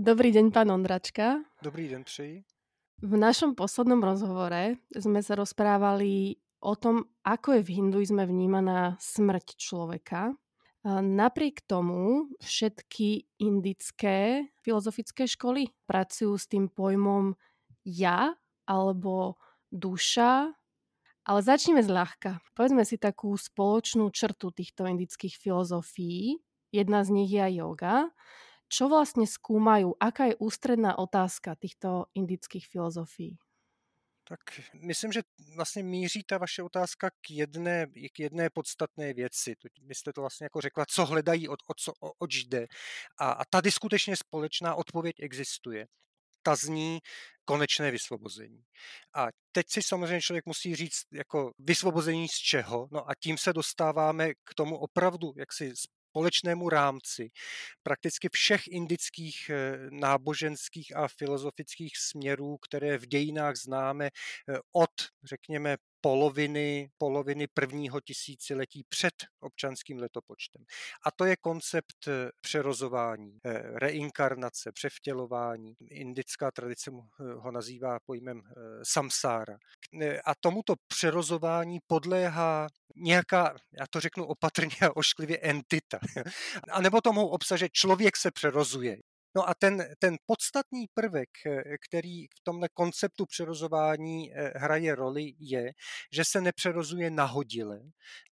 Dobrý deň, pán Ondračka. Dobrý den přeji. V našom poslednom rozhovore sme sa rozprávali o tom, ako je v hinduizme vnímaná smrť človeka. Napriek tomu všetky indické filozofické školy pracujú s tým pojmom ja alebo duša, ale začneme zľahka. Povedzme si takú spoločnú črtu týchto indických filozofií. Jedna z nich je aj yoga. Čo vlastne skúmajú? Aká je ústredná otázka týchto indických filozofií? Tak myslím, že vlastně míří ta vaše otázka k jedné, k jedné podstatné věci. Vy jste to vlastně jako řekla, co hledají, od, od co, o, oč jde. A, a tady skutečně společná odpověď existuje. Ta zní konečné vysvobození. A teď si samozřejmě člověk musí říct, jako vysvobození z čeho, no a tím se dostáváme k tomu opravdu, jak si společnému rámci prakticky všech indických eh, náboženských a filozofických směrů, které v dějinách známe eh, od, řekněme, poloviny, poloviny prvního tisíciletí před občanským letopočtem. A to je koncept eh, přerozování, reinkarnace, převtělování. Indická tradice ho nazývá pojmem samsára. A tomuto přerozování podléhá nějaká, já to řeknu opatrně a ošklivě, entita. A nebo to mohou obsažet, člověk se přerozuje. No a ten, ten podstatný prvek, který v tomhle konceptu přerozování eh, hraje roli, je, že se nepřerozuje nahodile,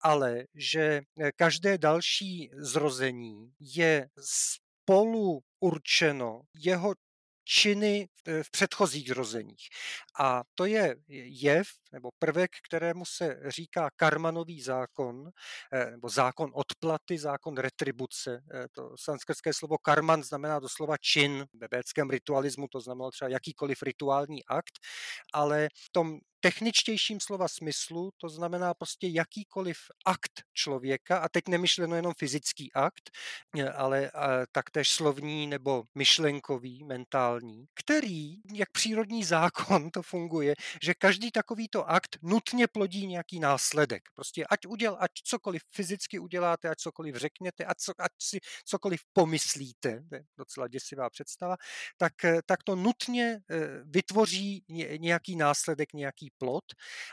ale že eh, každé další zrození je spolu určeno jeho činy v předchozích zrozeních. A to je jev nebo prvek, kterému se říká karmanový zákon, eh, nebo zákon odplaty, zákon retribuce. Eh, to sanskrtské slovo karman znamená doslova čin. Ve védském ritualismu to znamenalo třeba jakýkoliv rituální akt, ale v tom techničtějším slova smyslu, to znamená prostě jakýkoliv akt člověka, a teď nemyšleno jenom fyzický akt, eh, ale taktéž slovní nebo myšlenkový, mentální, který, jak přírodní zákon to funguje, že každý takovýto akt nutně plodí nějaký následek. Prostě ať uděl, ať cokoliv fyzicky uděláte, ať cokoliv řekněte, ať, co, ať si cokoliv pomyslíte, to je docela děsivá představa, tak, eh, tak to nutně vytvoří nějaký následek, nějaký plot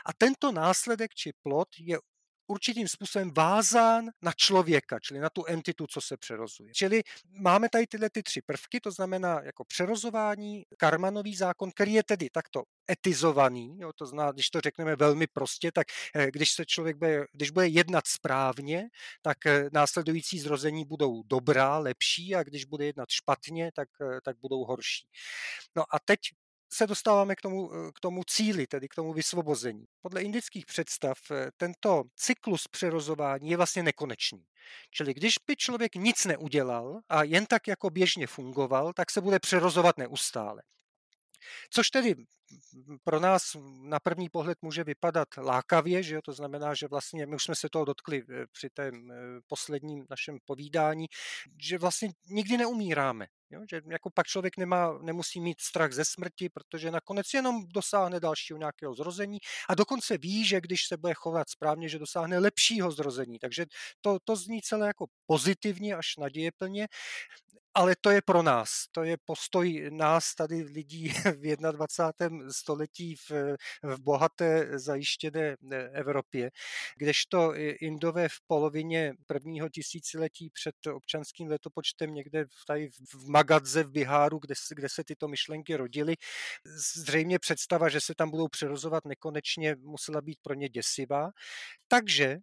a tento následek či plot je určitým způsobem vázán na člověka, čili na tu entitu, co se přerozuje. Čili máme tady tyhle ty tři prvky, to znamená jako přerozování, karmanový zákon, který je tedy takto etizovaný, jo, to znamená, když to řekneme velmi prostě, tak eh, když se člověk bude, když bude jednat správně, tak eh, následující zrození budou dobrá, lepší a když bude jednat špatně, tak, eh, tak budou horší. No a teď se dostáváme k tomu, eh, k tomu cíli, tedy k tomu vysvobození. Podle indických představ eh, tento cyklus přerozování je vlastně nekonečný. Čili když by člověk nic neudělal a jen tak jako běžně fungoval, tak se bude přerozovat neustále. Což tedy pro nás na první pohled může vypadat lákavě, že jo? to znamená, že vlastně my už jsme se toho dotkli eh, při tém posledním našem povídání, že vlastně nikdy neumíráme. Jo? Že jako pak člověk nemá, nemusí mít strach ze smrti, protože nakonec jenom dosáhne dalšího nějakého zrození a dokonce ví, že když se bude chovat správně, že dosáhne lepšího zrození. Takže to, to zní celé jako pozitivně až nadějeplně ale to je pro nás, to je postoj nás tady lidí v 21. století v, v bohaté zajištěné e, Evropě, kdežto Indové v polovině prvního tisíciletí před občanským letopočtem někde tady v Magadze v Biháru, kde, kde se tyto myšlenky rodily, zřejmě představa, že se tam budou přerozovat nekonečně, musela být pro ně děsivá. Takže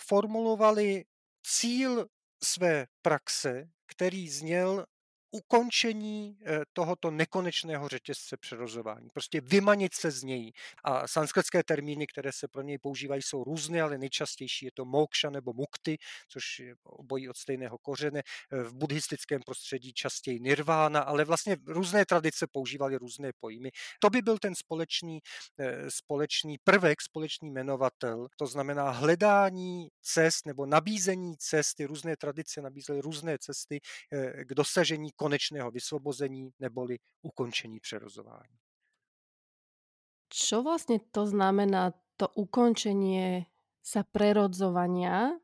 formulovali cíl své praxe, který zněl ukončení eh, tohoto nekonečného řetězce přerozování. Prostě vymanit se z něj. A sanskritské termíny, které se pro něj používají, jsou různé, ale nejčastější je to moksha nebo mukty, což je obojí od stejného kořene. Eh, v buddhistickém prostředí častěji nirvána, ale vlastně různé tradice používaly různé pojmy. To by byl ten společný, eh, společný prvek, společný jmenovatel, to znamená hledání cest nebo nabízení cesty, různé tradice nabízely různé cesty k dosažení konečného vysvobození neboli ukončení přerozování. Čo vlastne to znamená to ukončenie sa prerodzovania?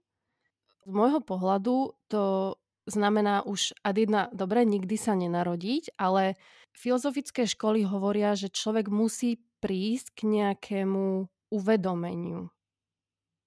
Z môjho pohľadu to znamená už ad jedna, dobre, nikdy sa nenarodiť, ale filozofické školy hovoria, že človek musí prísť k nejakému uvedomeniu.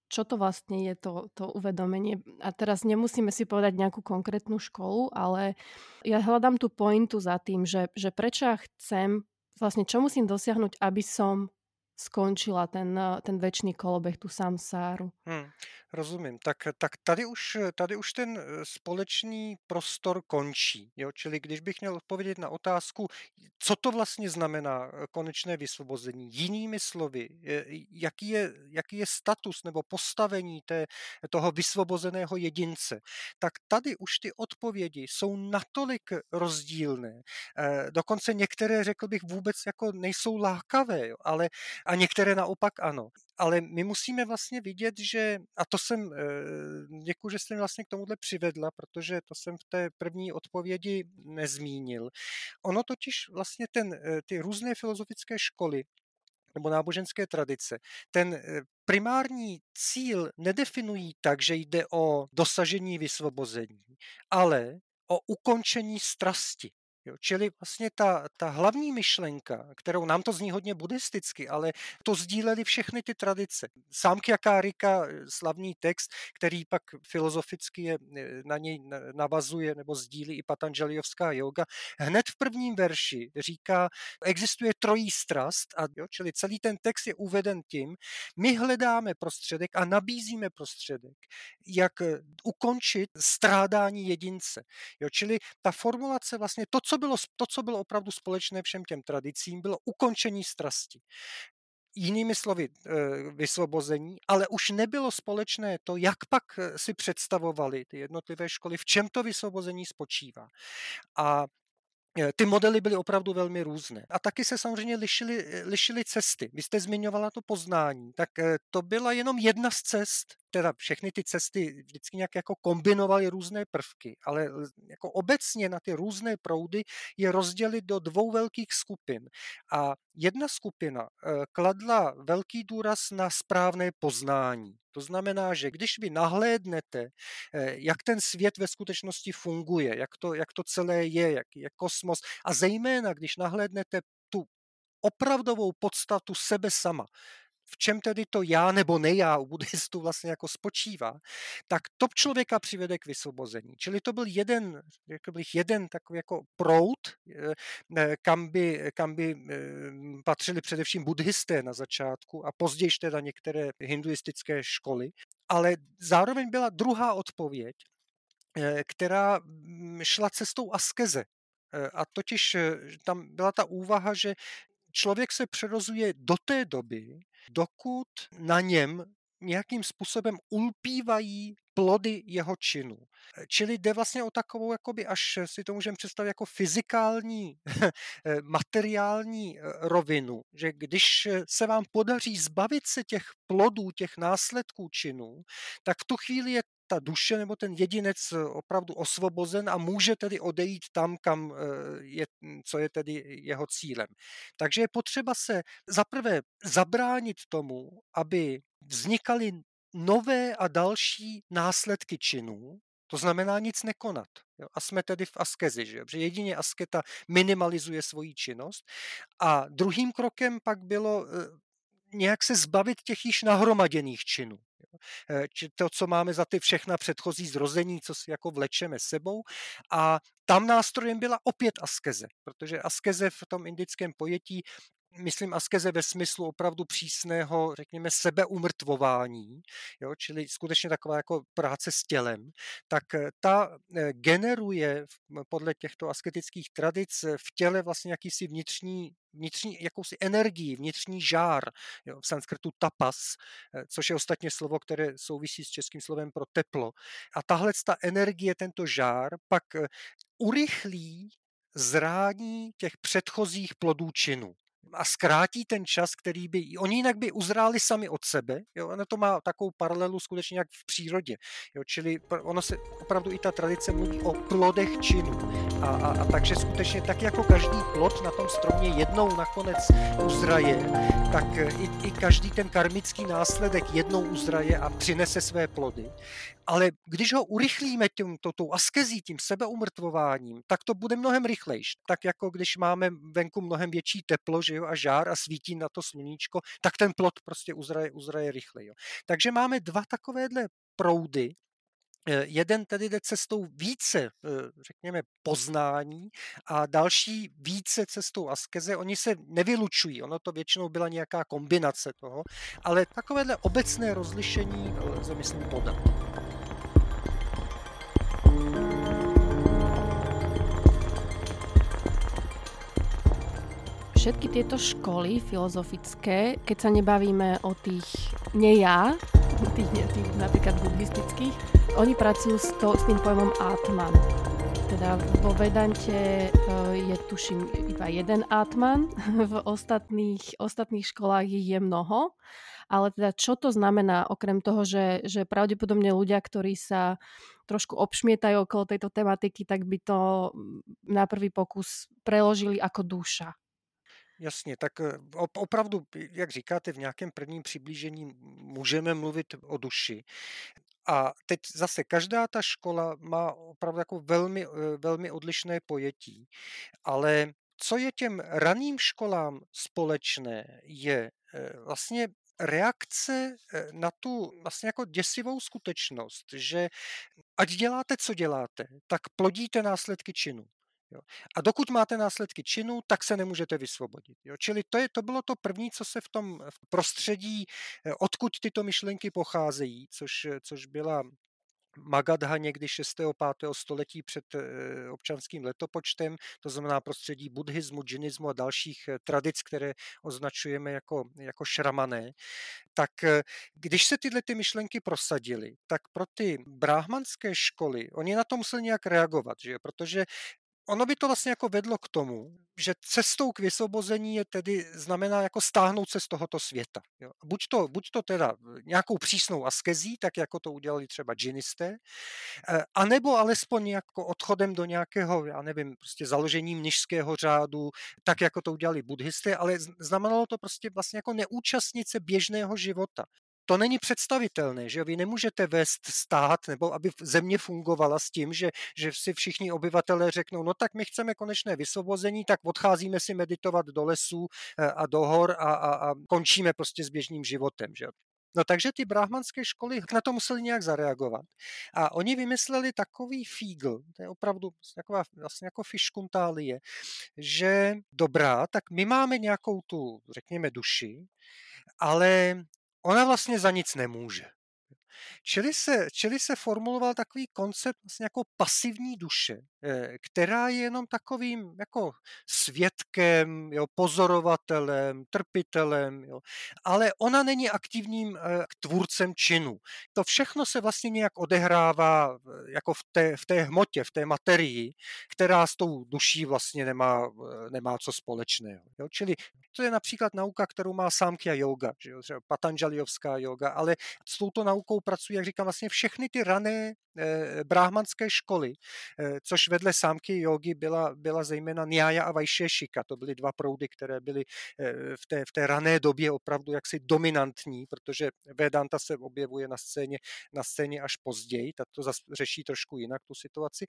Čo to vlastne je to, to uvedomenie? A teraz nemusíme si povedať nejakú konkrétnu školu, ale ja hľadám tú pointu za tým, že, že prečo ja chcem, vlastne čo musím dosiahnuť, aby som skončila ten, ten väčší kolobeh, tú samsáru. Hmm. Rozumím. Tak, tak tady, už, tady už ten eh, společný prostor končí. Jo? Čili když bych měl odpovědět na otázku, co to vlastně znamená eh, konečné vysvobození, jinými slovy, jaký je, jaký je status nebo postavení té, toho vysvobozeného jedince, tak tady už ty odpovědi jsou natolik rozdílné. Eh, dokonce některé, řekl bych, vůbec jako nejsou lákavé, jo? ale a některé naopak ano. Ale my musíme vlastně vidět, že, a to jsem, eh, děkuji, že jste mě vlastně k tomuhle přivedla, protože to jsem v té první odpovědi nezmínil. Ono totiž vlastně ten, eh, ty různé filozofické školy, nebo náboženské tradice, ten eh, primární cíl nedefinují tak, že jde o dosažení vysvobození, ale o ukončení strasti. Jo, čili vlastně ta, ta hlavní myšlenka, kterou nám to zní hodně buddhisticky, ale to sdíleli všechny ty tradice. Samkhyakarika, slavný text, který pak filozoficky je, na něj navazuje nebo sdílí i Patanžaliovská yoga, hned v prvním verši říká, existuje trojí strast, a jo, čili celý ten text je uveden tím, my hledáme prostředek a nabízíme prostředek, jak ukončit strádání jedince. Jo, čili ta formulace vlastně to, co bylo, to, co bylo opravdu společné všem těm tradicím, bylo ukončení strasti. Jinými slovy, eh, vysvobození, ale už nebylo společné to, jak pak eh, si představovali ty jednotlivé školy, v čem to vysvobození spočívá. A ty modely byly opravdu velmi různé. A taky se samozřejmě lišily, lišily cesty. Vy jste zmiňovala to poznání, tak to byla jenom jedna z cest teda všechny ty cesty vždycky nějak jako kombinovaly různé prvky, ale jako obecně na ty různé proudy je rozdělit do dvou velkých skupin. A jedna skupina eh, kladla velký důraz na správné poznání. To znamená, že když vy nahlédnete, eh, jak ten svět ve skutečnosti funguje, jak to, jak to celé je, jak je kosmos, a zejména když nahlédnete tu opravdovou podstatu sebe sama, v čem tedy to já nebo ne já u buddhistů vlastně jako spočívá, tak to člověka přivede k vysvobození. Čili to byl jeden, řekl bych, jeden takový jako prout, eh, kam by, kam by eh, patřili především buddhisté na začátku a později teda některé hinduistické školy. Ale zároveň byla druhá odpověď, eh, která mm, šla cestou askeze. A totiž tam byla ta úvaha, že člověk se přerozuje do té doby, dokud na něm nějakým způsobem ulpívají plody jeho činu. Čili jde vlastně o takovou, jakoby, až si to můžeme představit jako fyzikální, materiální rovinu, že když se vám podaří zbavit se těch plodů, těch následků činu, tak v tu chvíli je ta duše nebo ten jedinec eh, opravdu osvobozen a může tedy odejít tam, kam eh, je, co je tedy jeho cílem. Takže je potřeba se zaprvé zabránit tomu, aby vznikaly nové a další následky činů, to znamená nic nekonat. Jo? A jsme tedy v askezi, že? protože jedině asketa minimalizuje svoji činnost. A druhým krokem pak bylo eh, nějak se zbavit těch již nahromaděných činů. Eh, to, co máme za ty všechna předchozí zrození, co si jako vlečeme sebou. A tam nástrojem byla opět askeze, protože askeze v tom indickém pojetí myslím askeze ve smyslu opravdu přísného, řekněme, sebeumrtvování, jo, čili skutečně taková jako práce s tělem, tak eh, ta eh, generuje podle těchto asketických tradic v těle vlastně jakýsi vnitřní vnitřní jakousi energii, vnitřní žár, jo, v sanskrtu tapas, eh, což je ostatně slovo, které souvisí s českým slovem pro teplo. A tahle ta energie, tento žár, pak urychlí zrání těch předchozích plodů činu. A zkrátí ten čas, který by, oni jinak by uzráli sami od sebe, jo, ono to má takovou paralelu skutečně jak v přírodě, jo, čili ono se opravdu i ta tradice mluví o plodech činu a, a, a takže skutečně tak jako každý plod na tom stromě jednou nakonec uzraje, tak i, i každý ten karmický následek jednou uzraje a přinese své plody, ale když ho urychlíme tím, to, tou askezí, tím sebeumrtvováním, tak to bude mnohem rychlejší. Tak jako když máme venku mnohem větší teplo že jo, a žár a svítí na to sluníčko, tak ten plot prostě uzraje, uzraje rychleji. Takže máme dva takovéhle proudy, eh, Jeden tedy jde cestou více, eh, řekněme, poznání a další více cestou askeze. Oni se nevylučují, ono to většinou byla nějaká kombinace toho, ale takovéhle obecné rozlišení lze, myslím, podat. Všetky tieto školy filozofické, keď sa nebavíme o tých nie ja, tých, tých napríklad buddhistických, oni pracujú s, to, s tým pojmom Atman. Teda vo Vedante e, je tuším iba jeden Atman, v ostatných, ostatných školách ich je mnoho. Ale teda čo to znamená, okrem toho, že, že pravdepodobne ľudia, ktorí sa trošku obšmietajú okolo tejto tematiky, tak by to na prvý pokus preložili ako duša. Jasně, tak eh, opravdu, jak říkáte, v nějakém prvním přiblížení můžeme mluvit o duši. A teď zase každá ta škola má opravdu jako velmi, eh, velmi odlišné pojetí. Ale co je těm raným školám společné, je eh, vlastně reakce na tu vlastně jako děsivou skutečnost, že ať děláte, co děláte, tak plodíte následky činu. Jo. A dokud máte následky činu, tak se nemůžete vysvobodit. Jo. Čili to, je, to bylo to první, co se v tom prostředí, eh, odkud tyto myšlenky pocházejí, což, což byla Magadha někdy 6. 5. století před eh, občanským letopočtem, to znamená prostředí buddhismu, džinismu a dalších eh, tradic, které označujeme jako, jako šramané, tak když se tyhle ty myšlenky prosadily, tak pro ty bráhmanské školy, oni na to museli nějak reagovat, že? protože ono by to vlastně jako vedlo k tomu, že cestou k vysvobození je tedy znamená jako stáhnout se z tohoto světa. Jo. Buď, to, buď to teda nějakou přísnou askezí, tak jako to udělali třeba džinisté, eh, anebo alespoň jako odchodem do nějakého, já nevím, prostě založením mnižského řádu, tak jako to udělali buddhisté, ale znamenalo to prostě vlastně jako neúčastnit se běžného života to není představitelné, že vy nemůžete vést stát nebo aby země fungovala s tím, že, že si všichni obyvatelé řeknou, no tak my chceme konečné vysvobození, tak odcházíme si meditovat do lesů eh, a do hor a, a, a končíme prostě s běžným životem. Že? No takže ty brahmanské školy na to museli nějak zareagovat. A oni vymysleli takový fígl, to je opravdu taková vlastně jako fiškuntálie, že dobrá, tak my máme nějakou tu, řekněme, duši, ale ona vlastně za nic nemůže. Čili se, čili se formuloval takový koncept vlastně jako pasivní duše, eh, která je jenom takovým jako svědkem, jo, pozorovatelem, trpitelem, jo, ale ona není aktivním eh, tvůrcem činu. To všechno se vlastně nějak odehrává eh, jako v té, v té hmotě, v té materii, která s tou duší vlastně nemá, nemá co společného. Jo. Čili to je například nauka, kterou má Samkhya yoga, že jo, třeba Patanjaliovská yoga, ale s touto naukou pracují, jak říkám, vlastně všechny ty rané eh, bráhmanské školy, eh, což vedle sámky jogy byla, byla zejména Nyaya a Vaisheshika. To byly dva proudy, které byly eh, v té, v té rané době opravdu jaksi dominantní, protože Vedanta se objevuje na scéně, na scéně až později, tak to zase řeší trošku jinak tu situaci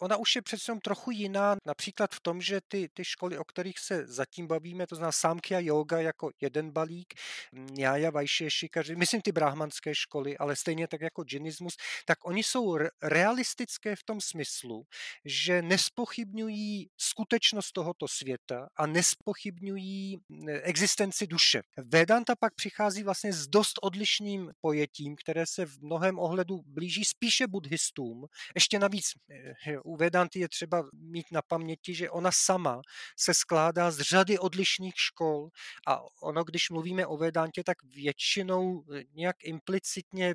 ona už je přece trochu jiná, například v tom, že ty, ty školy, o kterých se zatím bavíme, to znamená Samkhya yoga jako jeden balík, Nyaya Vaisheshika, myslím ty brahmanské školy, ale stejně tak jako džinismus, tak oni jsou realistické v tom smyslu, že nespochybňují skutečnost tohoto světa a nespochybňují existenci duše. Vedanta pak přichází vlastně s dost odlišným pojetím, které se v mnohem ohledu blíží spíše buddhistům, ještě navíc eh, u Vedanty je třeba mít na paměti, že ona sama se skládá z řady odlišných škol a ono, když mluvíme o Vedantě, tak většinou nějak implicitně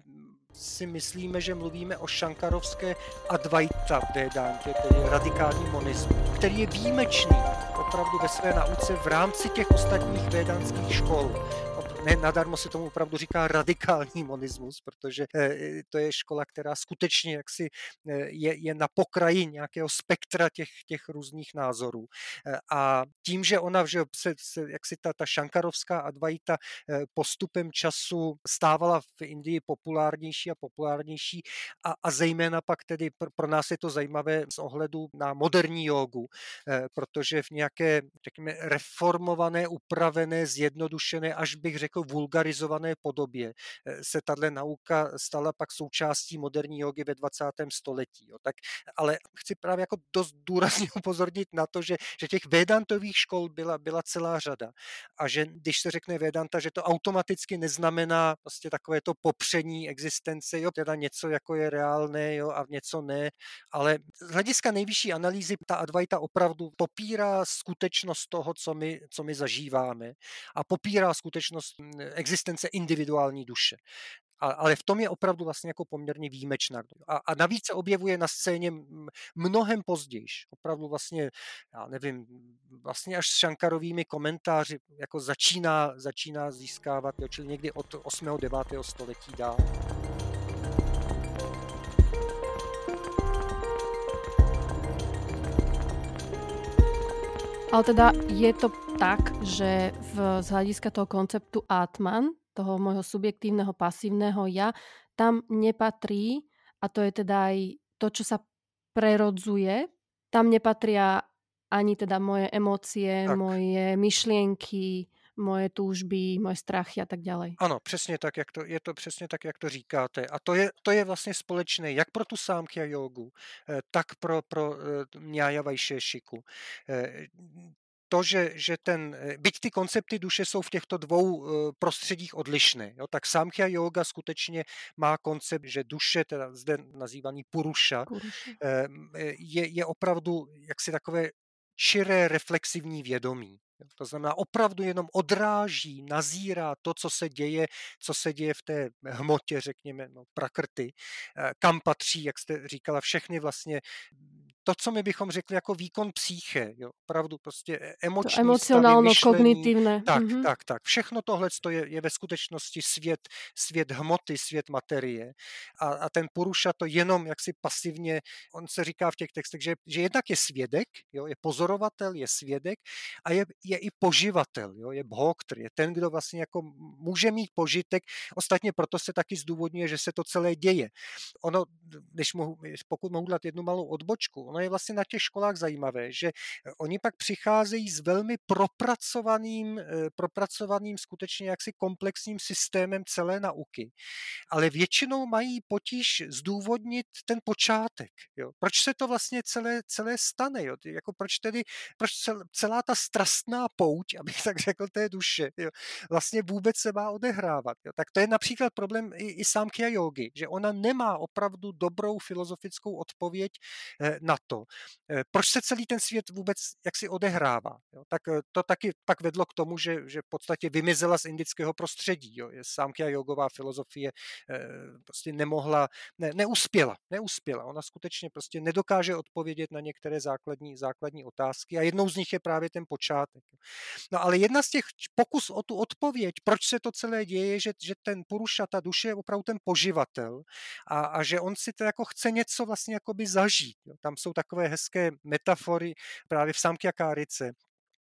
si myslíme, že mluvíme o šankarovské Advaita Vedantě, tedy radikální monismu, který je výjimečný opravdu ve své nauce v rámci těch ostatních vedantských škol ne, nadarmo se tomu opravdu říká radikální monismus, protože eh, to je škola, která skutečně jaksi eh, je, je na pokraji nějakého spektra těch, těch různých názorů. Eh, a tím, že ona, že se, se jak si ta, ta šankarovská advaita postupem času stávala v Indii populárnější a populárnější a, a zejména pak tedy pro, pro nás je to zajímavé z ohledu na moderní jogu, protože v nějaké, řekněme, reformované, upravené, zjednodušené, až bych řekl jako vulgarizované podobě eh, se tahle nauka stala pak součástí moderní jogy ve 20. století. Jo. Tak, ale chci právě jako dost důrazně upozornit na to, že, že těch vedantových škol byla, byla celá řada a že když se řekne vedanta, že to automaticky neznamená vlastně takové to popření existence, jo, teda něco jako je reálné jo, a něco ne, ale z hlediska nejvyšší analýzy ta Advaita opravdu popírá skutečnost toho, co my, co my zažíváme a popírá skutečnost existence individuální duše. A, ale v tom je opravdu vlastně jako poměrně výjimečná. A, a navíc se objevuje na scéně mnohem později. Opravdu vlastně, já nevím, vlastně až s Šankarovými komentáři jako začíná, začíná získávat, jo, čili někdy od 8. 9. století dál. Ale teda je to tak, že v, z hľadiska toho konceptu Atman, toho môjho subjektívneho, pasívneho ja, tam nepatrí, a to je teda aj to, čo sa prerodzuje, tam nepatria ani teda moje emócie, tak. moje myšlienky, moje túžby, moje strachy a tak ďalej. Ano, přesně tak, jak to, je to přesně tak, jak to říkáte. A to je, to je vlastně společné jak pro tu sámky a jogu, eh, tak pro, pro Mňája eh, Vajšešiku eh, to, že, že ten, byť ty koncepty duše jsou v těchto dvou prostředích odlišné, jo, tak Samkhya yoga skutečně má koncept, že duše, teda zde nazývaný Purusha, Purusha. Je, je opravdu jaksi takové čiré reflexivní vědomí. To znamená, opravdu jenom odráží, nazírá to, co se děje, co se děje v té hmotě, řekněme, no, prakrty, eh, kam patří, jak jste říkala, všechny vlastně to, co my bychom řekli jako výkon psíche, jo, opravdu prostě e, emoční emocionálno kognitivné. Tak, mm-hmm. tak, tak. Všechno tohle je, je ve skutečnosti svět, svět hmoty, svět materie. A, a ten Puruša to jenom jaksi pasivně, on se říká v těch textech, že, že jednak je svědek, jo, je pozorovatel, je svědek a je, je i poživatel, jo, je bhoktr, je ten, kdo vlastně jako může mít požitek. Ostatně proto se taky zdůvodňuje, že se to celé děje. Ono, když mohu, pokud mohu dát jednu malou odbočku, ono je vlastně na těch školách zajímavé, že eh, oni pak přicházejí s velmi propracovaným, eh, propracovaným skutečně jaksi komplexním systémem celé nauky, ale většinou mají potíž zdůvodnit ten počátek. Jo. Proč se to vlastně celé, celé stane? Jo? Jako proč tedy, proč celá ta strastná pouť, abych tak řekl, té duše, jo, vlastně vůbec se má odehrávat. Jo. Tak to je například problém i, i sámky a jogy, že ona nemá opravdu dobrou filozofickou odpověď eh, na to, eh, proč se celý ten svět vůbec jaksi odehrává. Jo? Tak eh, to taky pak vedlo k tomu, že, že v podstatě vymizela z indického prostředí. Jo? Sámky a jogová filozofie eh, prostě nemohla, ne, neuspěla, neuspěla. Ona skutečně prostě nedokáže odpovědět na některé základní, základní otázky a jednou z nich je právě ten počátek. No ale jedna z těch pokus o tu odpověď, proč se to celé děje, že, že ten Puruša, ta duše je opravdu ten poživatel a, a že on si to jako chce něco vlastně jakoby zažít. Jo? Tam jsou takové hezké metafory právě v Samky a Kárice,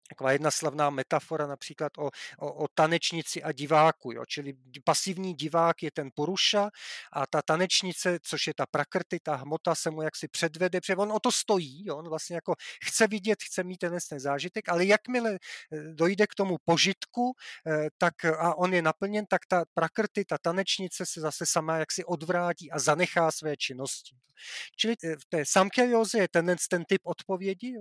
Taková jedna slavná metafora například o, o, o tanečnici a diváku, jo? čili pasivní divák je ten poruša a ta tanečnice, což je ta prakrty, ta hmota se mu jaksi předvede, protože on o to stojí, jo? on vlastně jako chce vidět, chce mít ten, ten zážitek, ale jakmile eh, dojde k tomu požitku eh, tak, a on je naplněn, tak ta prakrty, ta tanečnice se zase sama jaksi odvrátí a zanechá své činnosti. Čili eh, v té samkelioze je ten, ten typ odpovědi,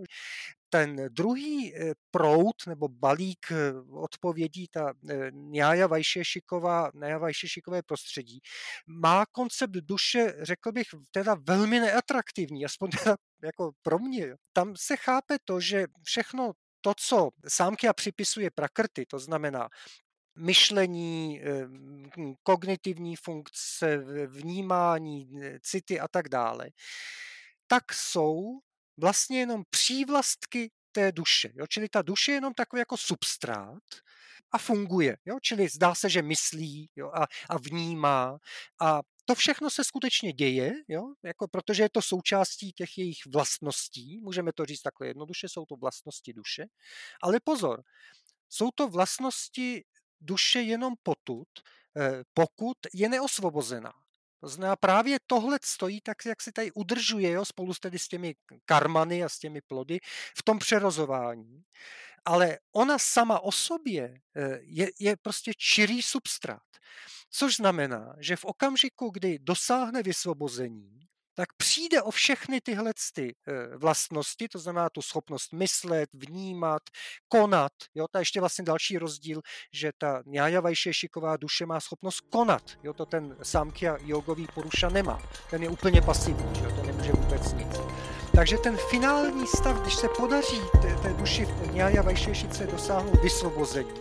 ten druhý prout nebo balík odpovědí, ta Njája Vajšešiková, Njája Vajšešikové prostředí, má koncept duše, řekl bych, teda velmi neatraktivní, aspoň teda jako pro mě. Tam se chápe to, že všechno to, co sámky a připisuje prakrty, to znamená myšlení, kognitivní funkce, vnímání, city a tak dále, tak jsou vlastně jenom přívlastky té duše. Jo? Čili ta duše je jenom takový jako substrát a funguje. Jo? Čili zdá se, že myslí jo? A, a vnímá a to všechno se skutečně děje, jo? Jako, protože je to součástí těch jejich vlastností. Můžeme to říct takhle jednoduše, jsou to vlastnosti duše. Ale pozor, jsou to vlastnosti duše jenom potud, eh, pokud je neosvobozená. To znamená, právě tohle stojí tak, jak si tady udržuje jo, spolu s, tedy s těmi karmany a s těmi plody v tom přerozování. Ale ona sama o sobě eh, je, je prostě čirý substrát. Což znamená, že v okamžiku, kdy dosáhne vysvobození, tak přijde o všechny tyhle ty eh, vlastnosti, to znamená tu schopnost myslet, vnímat, konat. Jo, to je ještě vlastně další rozdíl, že ta Njája Vajšešiková duše má schopnost konat. Jo, to ten Samkhya jogový poruša nemá. Ten je úplně pasivní, jo, to nemůže vůbec nic. Takže ten finální stav, když se podaří té, té duši v Njája Vajšešice dosáhnout vysvobození,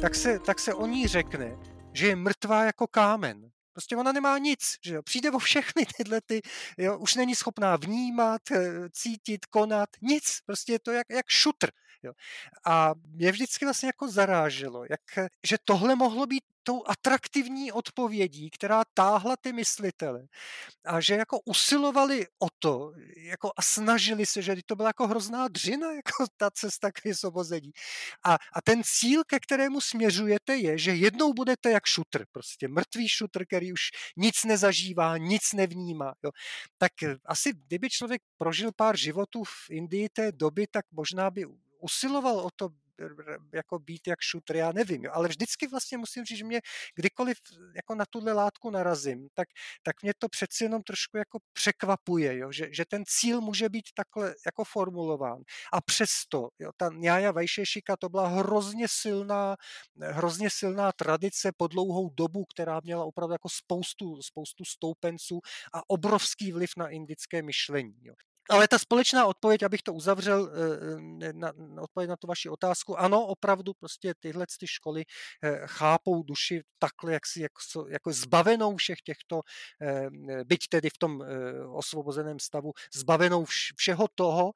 tak se, tak se o ní řekne, že je mrtvá jako kámen. Prostě ona nemá nic, že jo? přijde o všechny tyhle ty, jo? už není schopná vnímat, eh, cítit, konat, nic, prostě je to jak, jak šutr. Jo? A mě vždycky vlastně jako zaráželo, jak, že tohle mohlo být tou atraktivní odpovědí, která táhla ty myslitele a že jako usilovali o to jako a snažili se, že to byla jako hrozná dřina, jako ta cesta k vysvobození. A, a ten cíl, ke kterému směřujete, je, že jednou budete jak šutr, prostě mrtvý šutr, který už nic nezažívá, nic nevnímá. Jo. Tak asi, kdyby člověk prožil pár životů v Indii té doby, tak možná by usiloval o to jako být jak šutr, já nevím, jo. ale vždycky vlastně musím říct, že mě kdykoliv jako na tuhle látku narazím, tak, tak mě to přeci jenom trošku jako překvapuje, jo, že, že ten cíl může být takhle jako formulován. A přesto, jo, ta Njája Vajšešika to byla hrozně silná, hrozně silná tradice po dlouhou dobu, která měla opravdu jako spoustu, spoustu stoupenců a obrovský vliv na indické myšlení. Jo. Ale ta společná odpověď, abych to uzavřel, eh, na, na odpověď na tu vaši otázku, ano, opravdu prostě tyhle ty školy eh, chápou duši takhle, jak si jako, jako zbavenou všech těchto, eh, byť tedy v tom osvobozeném stavu, zbavenou všeho toho,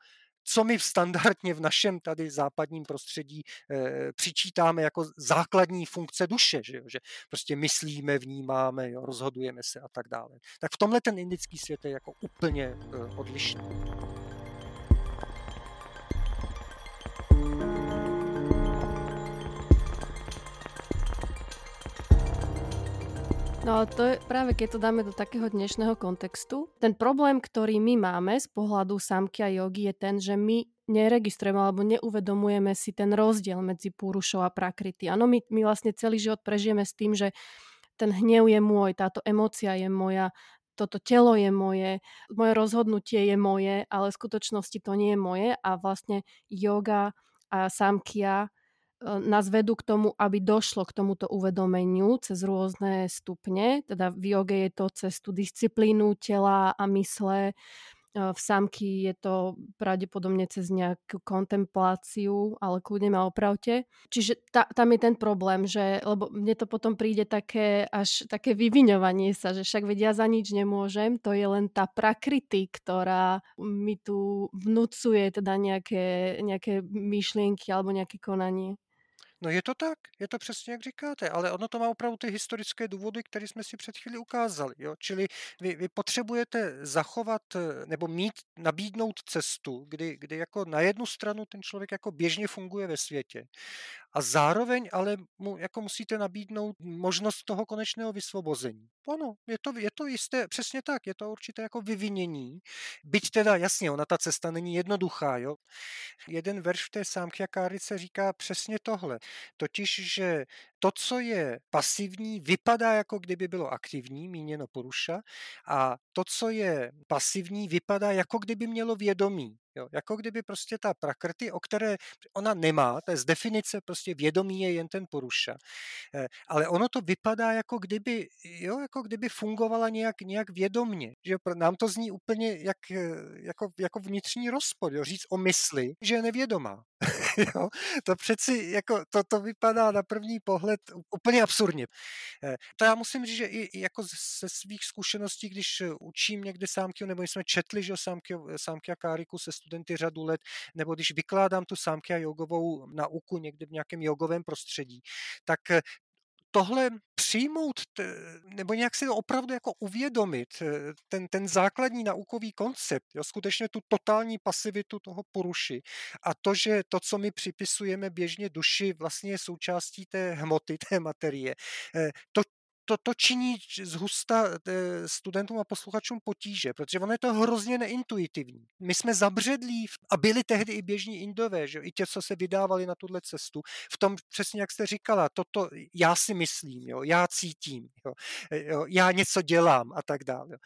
co my standardně v našem tady západním prostředí e, přičítáme jako základní funkce duše, že, jo? že prostě myslíme, vnímáme, jo? rozhodujeme se a tak dále. Tak v tomhle ten indický svět je jako úplně e, odlišný. No to je práve keď to dáme do takého dnešného kontextu. Ten problém, ktorý my máme z pohľadu samky a jogy je ten, že my neregistrujeme alebo neuvedomujeme si ten rozdiel medzi púrušou a prakrity. Áno, my, my vlastne celý život prežijeme s tým, že ten hnev je môj, táto emócia je moja, toto telo je moje, moje rozhodnutie je moje, ale v skutočnosti to nie je moje a vlastne yoga a samkia nás vedú k tomu, aby došlo k tomuto uvedomeniu cez rôzne stupne. Teda v joge je to cez tú disciplínu tela a mysle, e, v samky je to pravdepodobne cez nejakú kontempláciu, ale kľudne ma opravte. Čiže ta, tam je ten problém, že, lebo mne to potom príde také až také vyviňovanie sa, že však vedia za nič nemôžem, to je len tá prakrity, ktorá mi tu vnúcuje teda nejaké, nejaké myšlienky alebo nejaké konanie. No je to tak, je to přesně jak říkáte, ale ono to má opravdu ty historické důvody, které jsme si před chvíli ukázali. Jo? Čili vy, vy potřebujete zachovat nebo mít, nabídnout cestu, kdy, kdy jako na jednu stranu ten člověk jako běžně funguje ve světě a zároveň ale mu jako musíte nabídnout možnost toho konečného vysvobození. Ano, je to, je to jisté, přesně tak, je to určité jako vyvinění. Byť teda, jasně, ona ta cesta není jednoduchá, jo. Jeden verš v té sámkjakárice říká přesně tohle, totiž, že to, co je pasivní, vypadá jako kdyby bylo aktivní, míněno poruša, a to, co je pasivní, vypadá jako kdyby mělo vědomí, Jo? Jako kdyby prostě ta prakrty, o které ona nemá, to je z definice prostě vědomí je jen ten poruša. Eh, ale ono to vypadá jako kdyby, jo, jako kdyby fungovala nějak, nějak vědomně. Že nám to zní úplně jak, eh, jako, jako vnitřní rozpor, jo? říct o mysli, že je nevědomá. jo? To přeci jako, to, to vypadá na první pohled úplně absurdně. Eh, to já musím říct, že i jako ze svých zkušeností, když učím někde sámky, nebo jsme četli, že sámky, sámky a káriku se studenty řadu let, nebo když vykládám tu sámky a jogovou nauku někde v nějakém jogovém prostředí, tak tohle přijmout, nebo nějak si to opravdu jako uvědomit, ten, ten základní naukový koncept, jo, skutečně tu totální pasivitu toho poruši a to, že to, co my připisujeme běžně duši, vlastně je součástí té hmoty, té materie, eh, to, to, to činí z husta eh, studentům a posluchačům potíže, protože ono je to hrozně neintuitivní. My jsme zabředlí a byli tehdy i běžní indové, že i tě, co se vydávali na tuhle cestu, v tom přesně, jak jste říkala, toto já si myslím, jo, já cítím, jo, jo, já něco dělám a tak dále.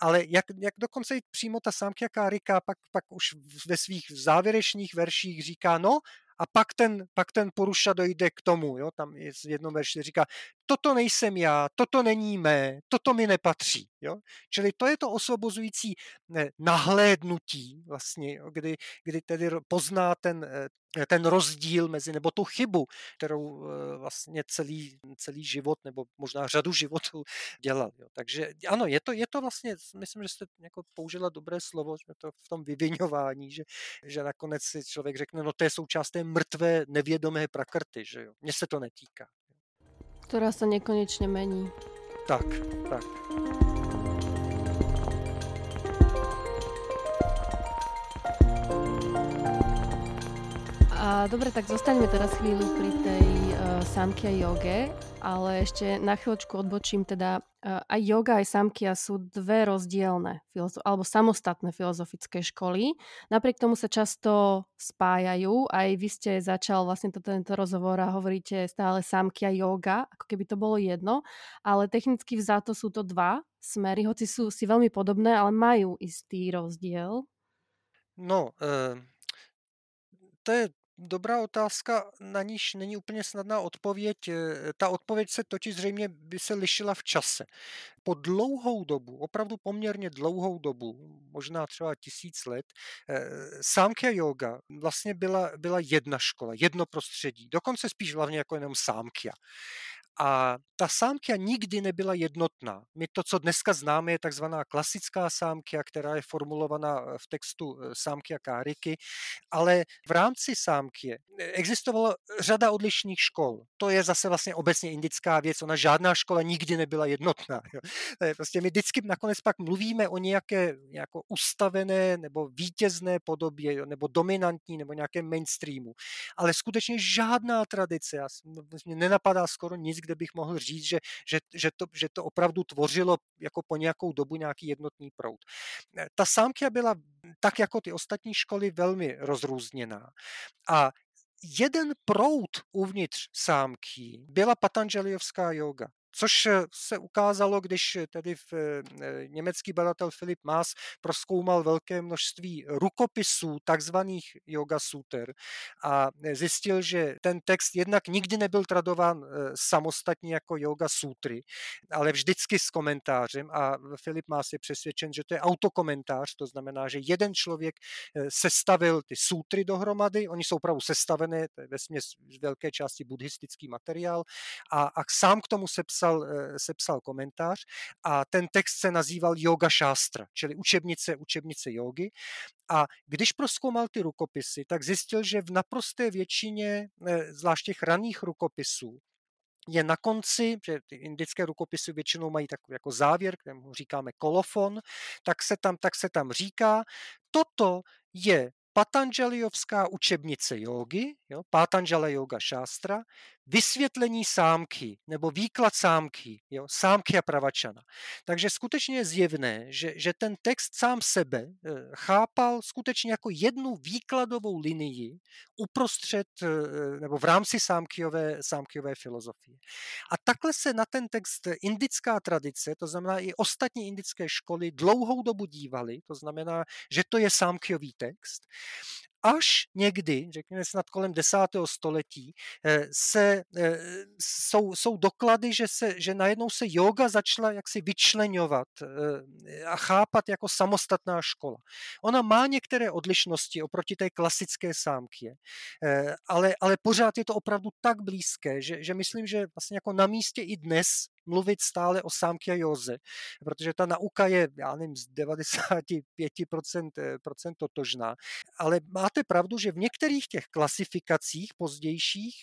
Ale jak, jak dokonce i přímo ta sámka Kárika pak, pak už ve svých závěrečných verších říká, no a pak ten, pak ten poruša dojde k tomu, jo, tam je v jednom verši říká, toto nejsem já, toto není mé, toto mi nepatří. Jo? Čili to je to osvobozující ne, nahlédnutí, vlastně, jo, kdy, kdy tedy pozná ten, eh, ten rozdíl mezi, nebo tu chybu, kterou eh, vlastně celý, celý život, nebo možná řadu životů dělal. Jo. Takže ano, je to, je to vlastně, myslím, že jste jako použila dobré slovo, že to v tom vyvinování, že, že nakonec si člověk řekne, no to je součást té mrtvé, nevědomé prakrty, že jo. Mně se to netýká. Ktorá sa nekonečne mení. Tak, tak. A dobre, tak zostaňme teraz chvíľu pri tej Samkhya joge, ale ešte na chvíľočku odbočím teda aj yoga, aj samkia sú dve rozdielne alebo samostatné filozofické školy. Napriek tomu sa často spájajú. Aj vy ste začal vlastne to, tento rozhovor a hovoríte stále samkia yoga, ako keby to bolo jedno, ale technicky vzato sú to dva smery, hoci sú si veľmi podobné, ale majú istý rozdiel. No, uh, to je dobrá otázka, na níž není úplně snadná odpověď. Eh, ta odpověď se totiž zřejmě by se lišila v čase. Po dlouhou dobu, opravdu poměrně dlouhou dobu, možná třeba tisíc let, eh, sámka yoga vlastně byla, byla jedna škola, jedno prostředí, dokonce spíš hlavně jako jenom sámkia. A ta sámkia nikdy nebyla jednotná. My to, co dneska známe, je takzvaná klasická sámkia, která je formulovaná v textu eh, sámkia Káriky, ale v rámci sámkie existovala řada odlišných škol. To je zase vlastně obecně indická věc, ona žádná škola nikdy nebyla jednotná. Jo. Prostě my vždycky nakonec pak mluvíme o nějaké jako ustavené nebo vítězné podobě, jo, nebo dominantní, nebo nějakém mainstreamu. Ale skutečně žádná tradice, já, mě nenapadá skoro nic, kde bych mohl říct, že, že, že, to, že to opravdu tvořilo jako po nějakou dobu nějaký jednotný proud. Eh, ta sámkia byla tak jako ty ostatní školy velmi rozrůzněná. A jeden proud uvnitř sámky byla Patanželiovská yoga. Což eh, se ukázalo, když eh, tedy v, eh, německý badatel Filip Maas proskoumal velké množství rukopisů takzvaných yoga suter a zjistil, že ten text jednak nikdy nebyl tradován samostatně jako yoga sutry, ale vždycky s komentářem a Filip Maas je přesvědčen, že to je autokomentář, to znamená, že jeden člověk sestavil ty sutry dohromady, oni jsou opravdu sestavené, to je ve z velké části buddhistický materiál a, a sám k tomu sepsal sepsal, eh, sepsal komentář a ten text se nazýval Yoga Shastra, čili učebnice, učebnice jogy. A když proskoumal ty rukopisy, tak zjistil, že v naprosté většině, eh, zvlášť těch raných rukopisů, je na konci, že ty indické rukopisy většinou mají takový jako závěr, kterému říkáme kolofon, tak se tam, tak se tam říká, toto je Patanjaliovská učebnice jogy, jo, Patanjala Yoga Shastra, vysvětlení sámky nebo výklad sámky, jo, sámky a pravačana. Takže skutečně je zjevné, že, že ten text sám sebe eh, chápal skutečně jako jednu výkladovou linii uprostřed eh, nebo v rámci sámkyové, sámkyové filozofie. A takhle se na ten text indická tradice, to znamená i ostatní indické školy, dlouhou dobu dívali, to znamená, že to je sámkyový text až někdy, řekněme snad kolem desátého století, eh, se, eh, jsou, jsou doklady, že, se, že najednou se yoga začala jaksi vyčlenovat eh, a chápat jako samostatná škola. Ona má některé odlišnosti oproti té klasické sámky, ale, ale pořád je to opravdu tak blízké, že, že myslím, že vlastně jako na místě i dnes mluvit stále o sámky a józe, protože ta nauka je, já nevím, z 95% procent totožná, ale máte pravdu, že v některých těch klasifikacích pozdějších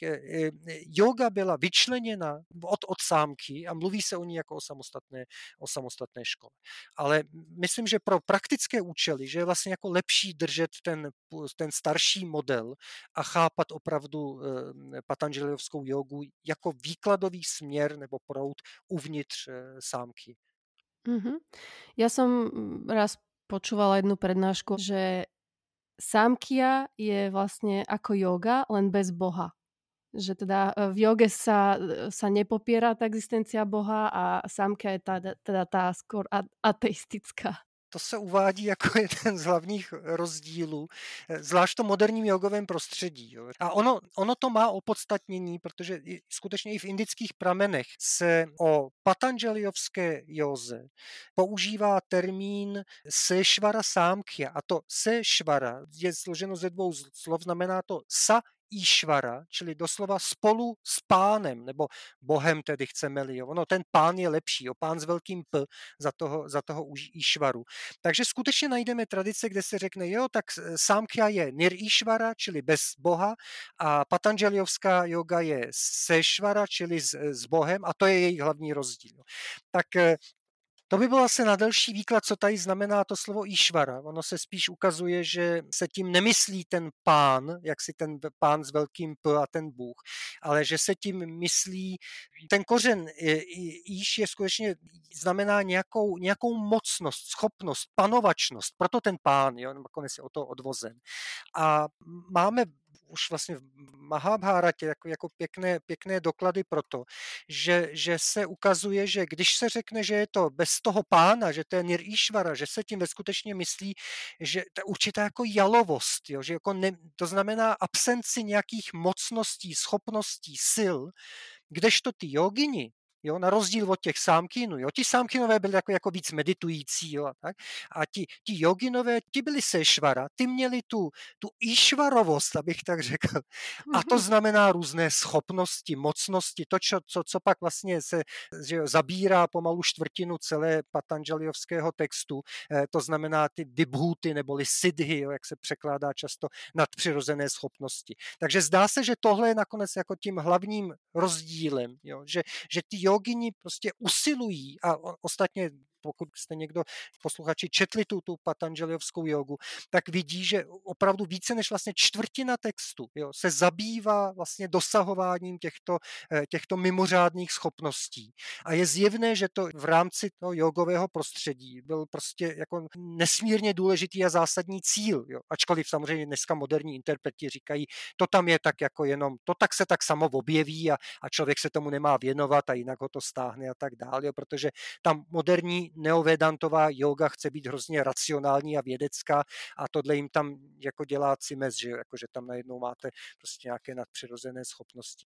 yoga byla vyčleněna od, od sámky a mluví se o ní jako o samostatné, o samostatné škole. Ale myslím, že pro praktické účely, že je vlastně jako lepší držet ten, ten starší model a chápat opravdu Patanželiovskou jogu jako výkladový směr nebo proud uvnitř sámky. Mm-hmm. Ja som mm, raz počúvala jednu prednášku, že sámkia je vlastne ako yoga, len bez Boha. Že teda e, v joge sa, e, sa nepopiera tá existencia Boha a sámka je tá, teda tá skôr ateistická to se uvádí jako jeden z hlavních rozdílů, eh, zvlášť v tom moderním jogovém prostředí. Jo. A ono, ono to má opodstatnění, protože skutečně i v indických pramenech se o patanželiovské józe používá termín sešvara sámkhya. A to sešvara je složeno ze dvou slov, znamená to sa Išvara, čili doslova spolu s pánem, nebo bohem tedy chceme-li. Ono ten pán je lepší, jo, pán s velkým P za toho, za toho Išvaru. Takže skutečně najdeme tradice, kde se řekne, jo, tak sámkya je Nir Išvara, čili bez boha, a Patanželiovská yoga je Sešvara, čili s, s bohem, a to je jejich hlavní rozdíl. Tak eh, to by byl asi na delší výklad, co tady znamená to slovo Išvara. Ono se spíš ukazuje, že se tím nemyslí ten pán, jak si ten pán s velkým P a ten Bůh, ale že se tím myslí, ten kořen Iš je skutečně, znamená nějakou, nějakou mocnost, schopnost, panovačnost, proto ten pán, jo, nakonec je o to odvozen. A máme už vlastně v Mahabharatě jako, jako pěkné, pěkné doklady pro to, že, že se ukazuje, že když se řekne, že je to bez toho pána, že to je Nir Ishvara, že se tím ve skutečně myslí, že je určitá jako jalovost, jo, že jako ne, to znamená absenci nějakých mocností, schopností, sil, kdežto ty jogini, jo, na rozdíl od těch sámkínů. Jo. Ti sámkínové byli jako, jako víc meditující. Jo, a, tak. a ti, ti joginové, ti byli sešvara, ty měli tu, tu išvarovost, abych tak řekl. A to znamená různé schopnosti, mocnosti, to, čo, co, co pak vlastně se že jo, zabírá pomalu čtvrtinu celé patanželiovského textu, eh, to znamená ty vybhuty neboli sidhy, jo, jak se překládá často nadpřirozené schopnosti. Takže zdá se, že tohle je nakonec jako tím hlavním rozdílem, jo, že, že ty jogini prostě usilují a ostatně pokud jste někdo posluchači četli tu, tu patanželiovskou jogu, tak vidí, že opravdu více než vlastně čtvrtina textu jo, se zabývá vlastně dosahováním těchto, eh, těchto mimořádných schopností. A je zjevné, že to v rámci toho jogového prostředí byl prostě jako nesmírně důležitý a zásadní cíl. Jo. Ačkoliv samozřejmě dneska moderní interpreti říkají, to tam je tak jako jenom, to tak se tak samo objeví a, a člověk se tomu nemá věnovat a jinak ho to stáhne a tak dále, protože tam moderní neovedantová yoga chce být hrozně racionální a vědecká a tohle jim tam jako dělá cimez, že, jako, že tam najednou máte prostě nějaké nadpřirozené schopnosti.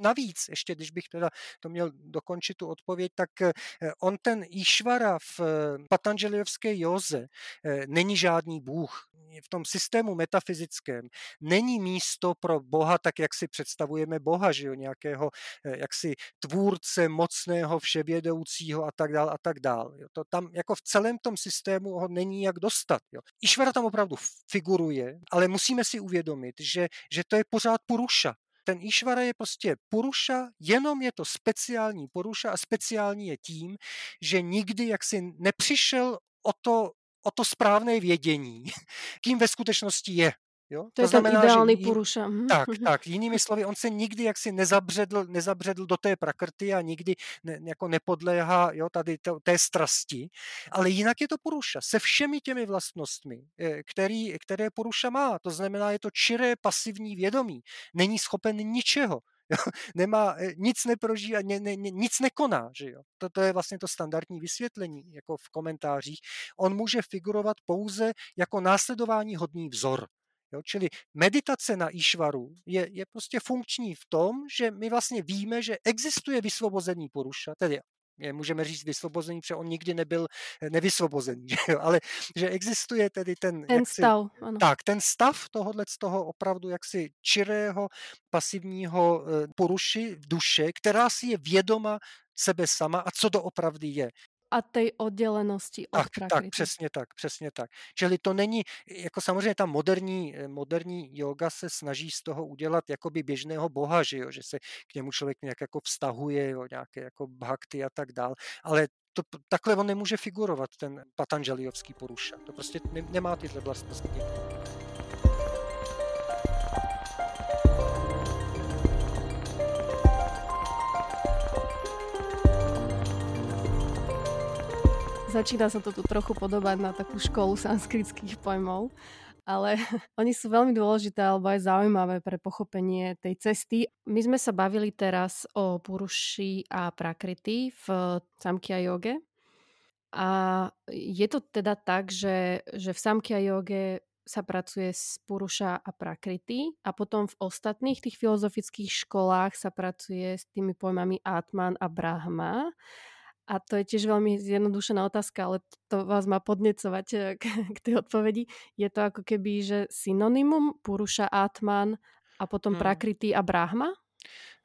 Navíc, ještě když bych teda to měl dokončit tu odpověď, tak eh, on ten Išvara v eh, Patanželiovské józe eh, není žádný bůh. V tom systému metafyzickém není místo pro Boha, tak jak si představujeme Boha, že jo, nějakého jaksi tvůrce, mocného, vševědoucího a tak dál a tak dál. Jo. To tam jako v celém tom systému ho není jak dostat. Jo. Išvara tam opravdu figuruje, ale musíme si uvědomit, že, že to je pořád Puruša ten Išvara je prostě poruša, jenom je to speciální poruša a speciální je tím, že nikdy jaksi nepřišel o to, o to správné vědění, kým ve skutečnosti je. Jo? To, to je znamená, ten ideální že Puruša. Mhm. Tak, tak. Jinými slovy, on se nikdy jaksi nezabředl, nezabředl do té prakrty a nikdy ne, jako nepodléhá jo, tady to, té strasti. Ale jinak je to Puruša se všemi těmi vlastnostmi, eh, který, které Puruša má. To znamená, je to čiré pasivní vědomí. Není schopen ničeho. Nemá, eh, nic neprožívá, ne, ne, nic nekoná. Že jo? To, to je vlastně to standardní vysvětlení jako v komentářích. On může figurovat pouze jako následování hodný vzor. Jo? Čili meditace na Išvaru je, je prostě funkční v tom, že my vlastně víme, že existuje vysvobozený poruša, tedy můžeme říct vysvobozený, protože on nikdy nebyl eh, nevysvobozený, že jo? ale že existuje tedy ten, ten jaksi, stav, ano. tak, ten stav tohohle z toho opravdu jaksi čirého pasivního eh, poruši v duše, která si je vědoma sebe sama a co doopravdy je a té oddělenosti od tak, Tak, přesně tak, přesně tak. Čili to není, jako samozřejmě ta moderní, eh, moderní yoga se snaží z toho udělat jakoby běžného boha, že, jo? že se k němu člověk nějak jako vztahuje, jo? nějaké jako bhakty a tak dál, ale to, takhle on nemůže figurovat, ten patanželijovský poruša. To prostě ne, nemá tyhle vlastnosti. Začína sa to tu trochu podobať na takú školu sanskritských pojmov, ale oni sú veľmi dôležité alebo aj zaujímavé pre pochopenie tej cesty. My sme sa bavili teraz o Puruši a Prakriti v Samkhya joge. A je to teda tak, že, že v Samkhya joge sa pracuje s Puruša a Prakriti a potom v ostatných tých filozofických školách sa pracuje s tými pojmami Atman a Brahma. A to je tiež veľmi zjednodušená otázka, ale to vás má podnecovať eh, k, k tej odpovedi. Je to ako keby, že synonymum Puruša Atman a potom hmm. Prakriti a Brahma?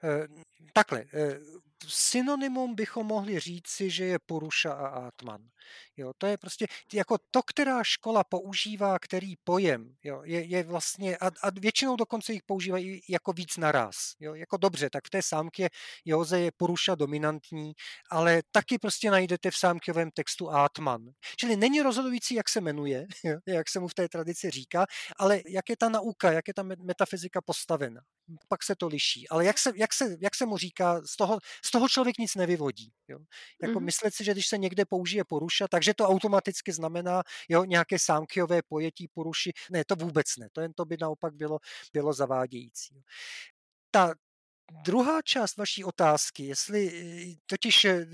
E, takhle, e, synonymum bychom mohli říci, že je Puruša a Atman. Jo, to je prostě jako to, která škola používá, který pojem, jo, je, je vlastně, a, a většinou dokonce jich používají jako víc naraz. Jo, jako dobře, tak v té sámkě Joze je Puruša dominantní, ale taky prostě najdete v sámkovém textu Atman. Čili není rozhodující, jak se jmenuje, jo, jak se mu v té tradici říká, ale jak je ta nauka, jak je ta metafyzika postavena. Pak se to liší. Ale jak se, jak se, jak se mu říká, z toho, z toho člověk nic nevyvodí. Jo. Jako mm-hmm. myslet si, že když se někde použije Puruša, takže to automaticky znamená jo, nějaké sámkyové pojetí Puruši. Ne, to vůbec ne. To jen to by naopak bylo, bylo zavádějící. Ta, Druhá část vaší otázky, jestli eh, totiž eh,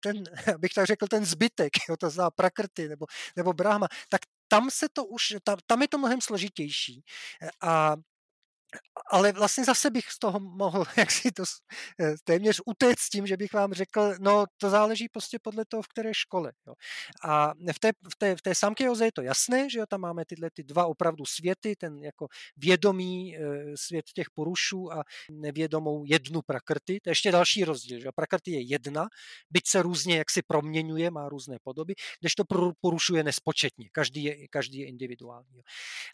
ten, abych tak řekl, ten zbytek, jo, to zná prakrty nebo, nebo brahma, tak tam se to už, tam, tam je to mnohem složitější. A ale vlastně zase bych z toho mohl jak si to eh, téměř utéct tím, že bych vám řekl, no to záleží prostě podle toho, v které škole. Jo. A v té, v té, v té Samkhyoze je to jasné, že jo, tam máme tyhle ty dva opravdu světy, ten jako vědomý e, svět těch porušů a nevědomou jednu prakrty. To je ještě další rozdíl, že prakrty je jedna, byť se různě jak si proměňuje, má různé podoby, když to porušuje nespočetně, každý je, každý je individuální. Jo.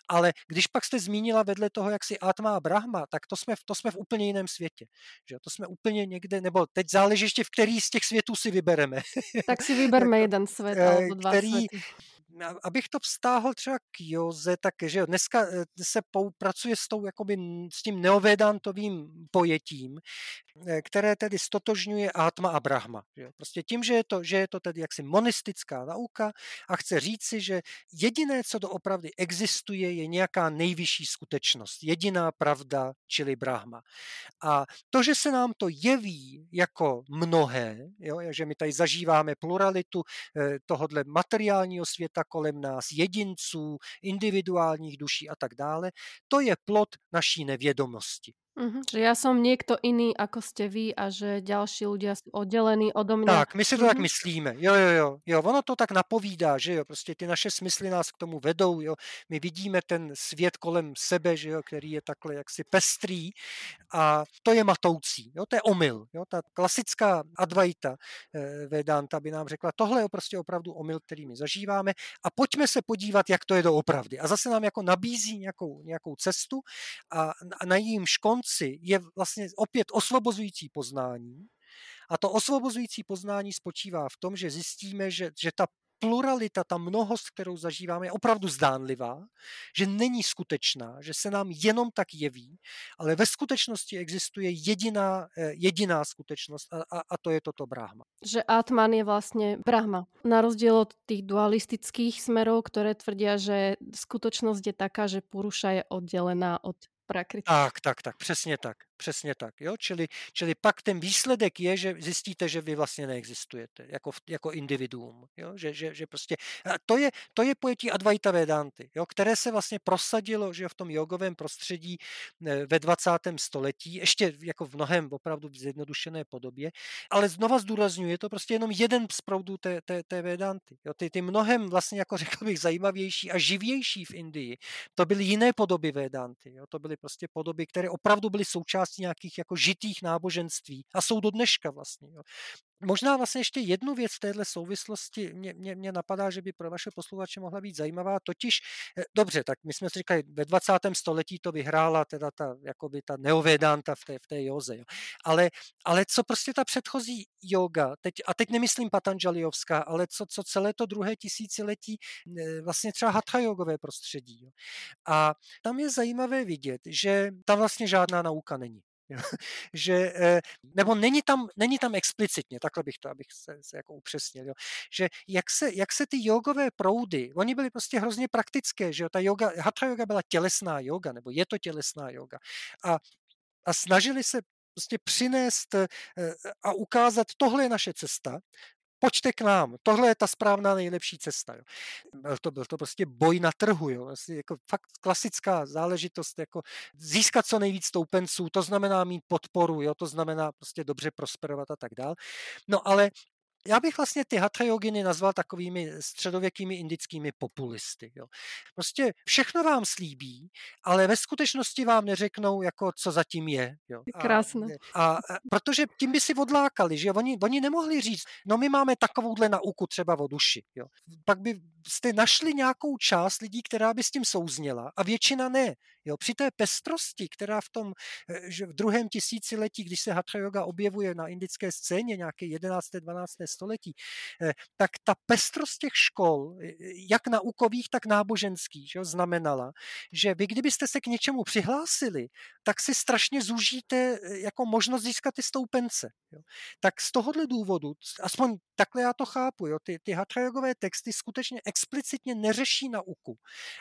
Ale když pak jste zmínila vedle toho, jak si Atma a Brahma, tak to jsme, to jsme v úplně jiném světě. Že? To jsme úplně někde, nebo teď záleží ještě, v který z těch světů si vybereme. Tak si vyberme jeden svět, alebo dva který, světy abych to vztáhl třeba k Joze, tak že jo, dneska eh, se pracuje s, tou, jakoby, s tím neovedantovým pojetím, eh, které tedy stotožňuje Atma a Brahma. Prostě tím, že je, to, že je to tedy jaksi monistická nauka a chce říci, že jediné, co doopravdy existuje, je nějaká nejvyšší skutečnost, jediná pravda, čili Brahma. A to, že se nám to jeví jako mnohé, jo, že my tady zažíváme pluralitu eh, tohodle materiálního světa, kolem nás, jedinců, individuálních duší a tak dále, to je plod naší nevědomosti. Mm-hmm. Že ja som niekto iný, ako ste vy a že ďalší ľudia sú oddelení odo mňa. Tak, my si to mm-hmm. tak myslíme. Jo, jo, jo, jo. Ono to tak napovídá, že jo. Prostě ty naše smysly nás k tomu vedou, jo. My vidíme ten svět kolem sebe, že jo, který je takhle jaksi pestrý a to je matoucí, jo. To je omyl, jo. Ta klasická Advaita eh, Vedanta by nám řekla, tohle je prostě opravdu omyl, který my zažíváme a pojďme se podívat, jak to je doopravdy. A zase nám jako nabízí nějakou, nějakou cestu a, a na jejím škonci konci je vlastně opět osvobozující poznání. A to osvobozující poznání spočívá v tom, že zjistíme, že, že ta pluralita, ta mnohost, kterou zažíváme, je opravdu zdánlivá, že není skutečná, že se nám jenom tak jeví, ale ve skutečnosti existuje jediná, eh, jediná skutečnost a, a, a to je toto Brahma. Že Atman je vlastně Brahma. Na rozdíl od těch dualistických smerov, které tvrdí, že skutočnosť je taká, že Puruša je oddelená od prakrity. Tak, tak, tak, přesně tak. Přesně tak. Jo? Čili, čili pak ten výsledek je, že zjistíte, že vy vlastně neexistujete jako, jako individuum. Jo? Že, že, že prostě, to, je, to je pojetí Advaita Vedanty, jo? které se vlastně prosadilo že v tom jogovém prostředí eh, ve 20. století, ještě jako v mnohem opravdu v zjednodušené podobě, ale znova zdůrazňuji, je to prostě jenom jeden z proudů té, té, té Vedanty. Jo? Ty, ty mnohem vlastně, jako řekl bych, zajímavější a živější v Indii, to byly jiné podoby Vedanty. Jo? To byly prostě podoby, které opravdu byly součástí součástí nějakých jako žitých náboženství a jsou do dneška vlastně. Jo. Možná vlastně ještě jednu věc v téhle souvislosti mě, mě, mě napadá, že by pro vaše posluchače mohla být zajímavá, totiž, eh, dobře, tak my jsme si říkali, ve 20. století to vyhrála teda ta, jakoby ta neovedanta v té, v té józe, jo. Ale, ale co prostě ta předchozí yoga, teď, a teď nemyslím Patanjaliovská, ale co, co celé to druhé tisíciletí, eh, vlastně třeba hatha jogové prostředí. Jo. A tam je zajímavé vidět, že tam vlastně žádná nauka není. že, eh, nebo není tam, není tam explicitně, takhle bych to, abych se, se jako upřesnil, jo, že jak se, jak se ty jogové proudy, oni byly prostě hrozně praktické, že jo, ta yoga, hatha yoga byla tělesná yoga, nebo je to tělesná yoga a, a snažili se prostě přinést eh, a ukázat, tohle je naše cesta, pojďte k nám, tohle je ta správná nejlepší cesta. Jo. Byl, to, byl to prostě boj na trhu, jo. Asi jako fakt klasická záležitost, jako získat co nejvíc stoupenců, to znamená mít podporu, jo. to znamená prostě dobře prosperovat a tak dál. No ale já bych vlastně ty hatha yoginy nazval takovými středověkými indickými populisty. Jo. Prostě všechno vám slíbí, ale ve skutečnosti vám neřeknou, jako co zatím je. Jo. A, Krásné. A, a, protože tím by si odlákali, že oni, oni nemohli říct, no my máme takovouhle nauku třeba o duši. Jo. Pak by jste našli nějakou část lidí, která by s tím souzněla a většina ne. Jo. Při té pestrosti, která v tom eh, že v druhém tisíciletí, když se hatha yoga objevuje na indické scéně, nějaké 11. 12 století, eh, tak ta pestrost těch škol, eh, jak naukových, tak náboženských, že, znamenala, že vy kdybyste se k něčemu přihlásili, tak si strašně zúžíte jako možnost získat ty stoupence. Jo. Tak z tohohle důvodu, aspoň takhle já to chápu, jo, ty, ty hatrajogové texty skutečně explicitně neřeší nauku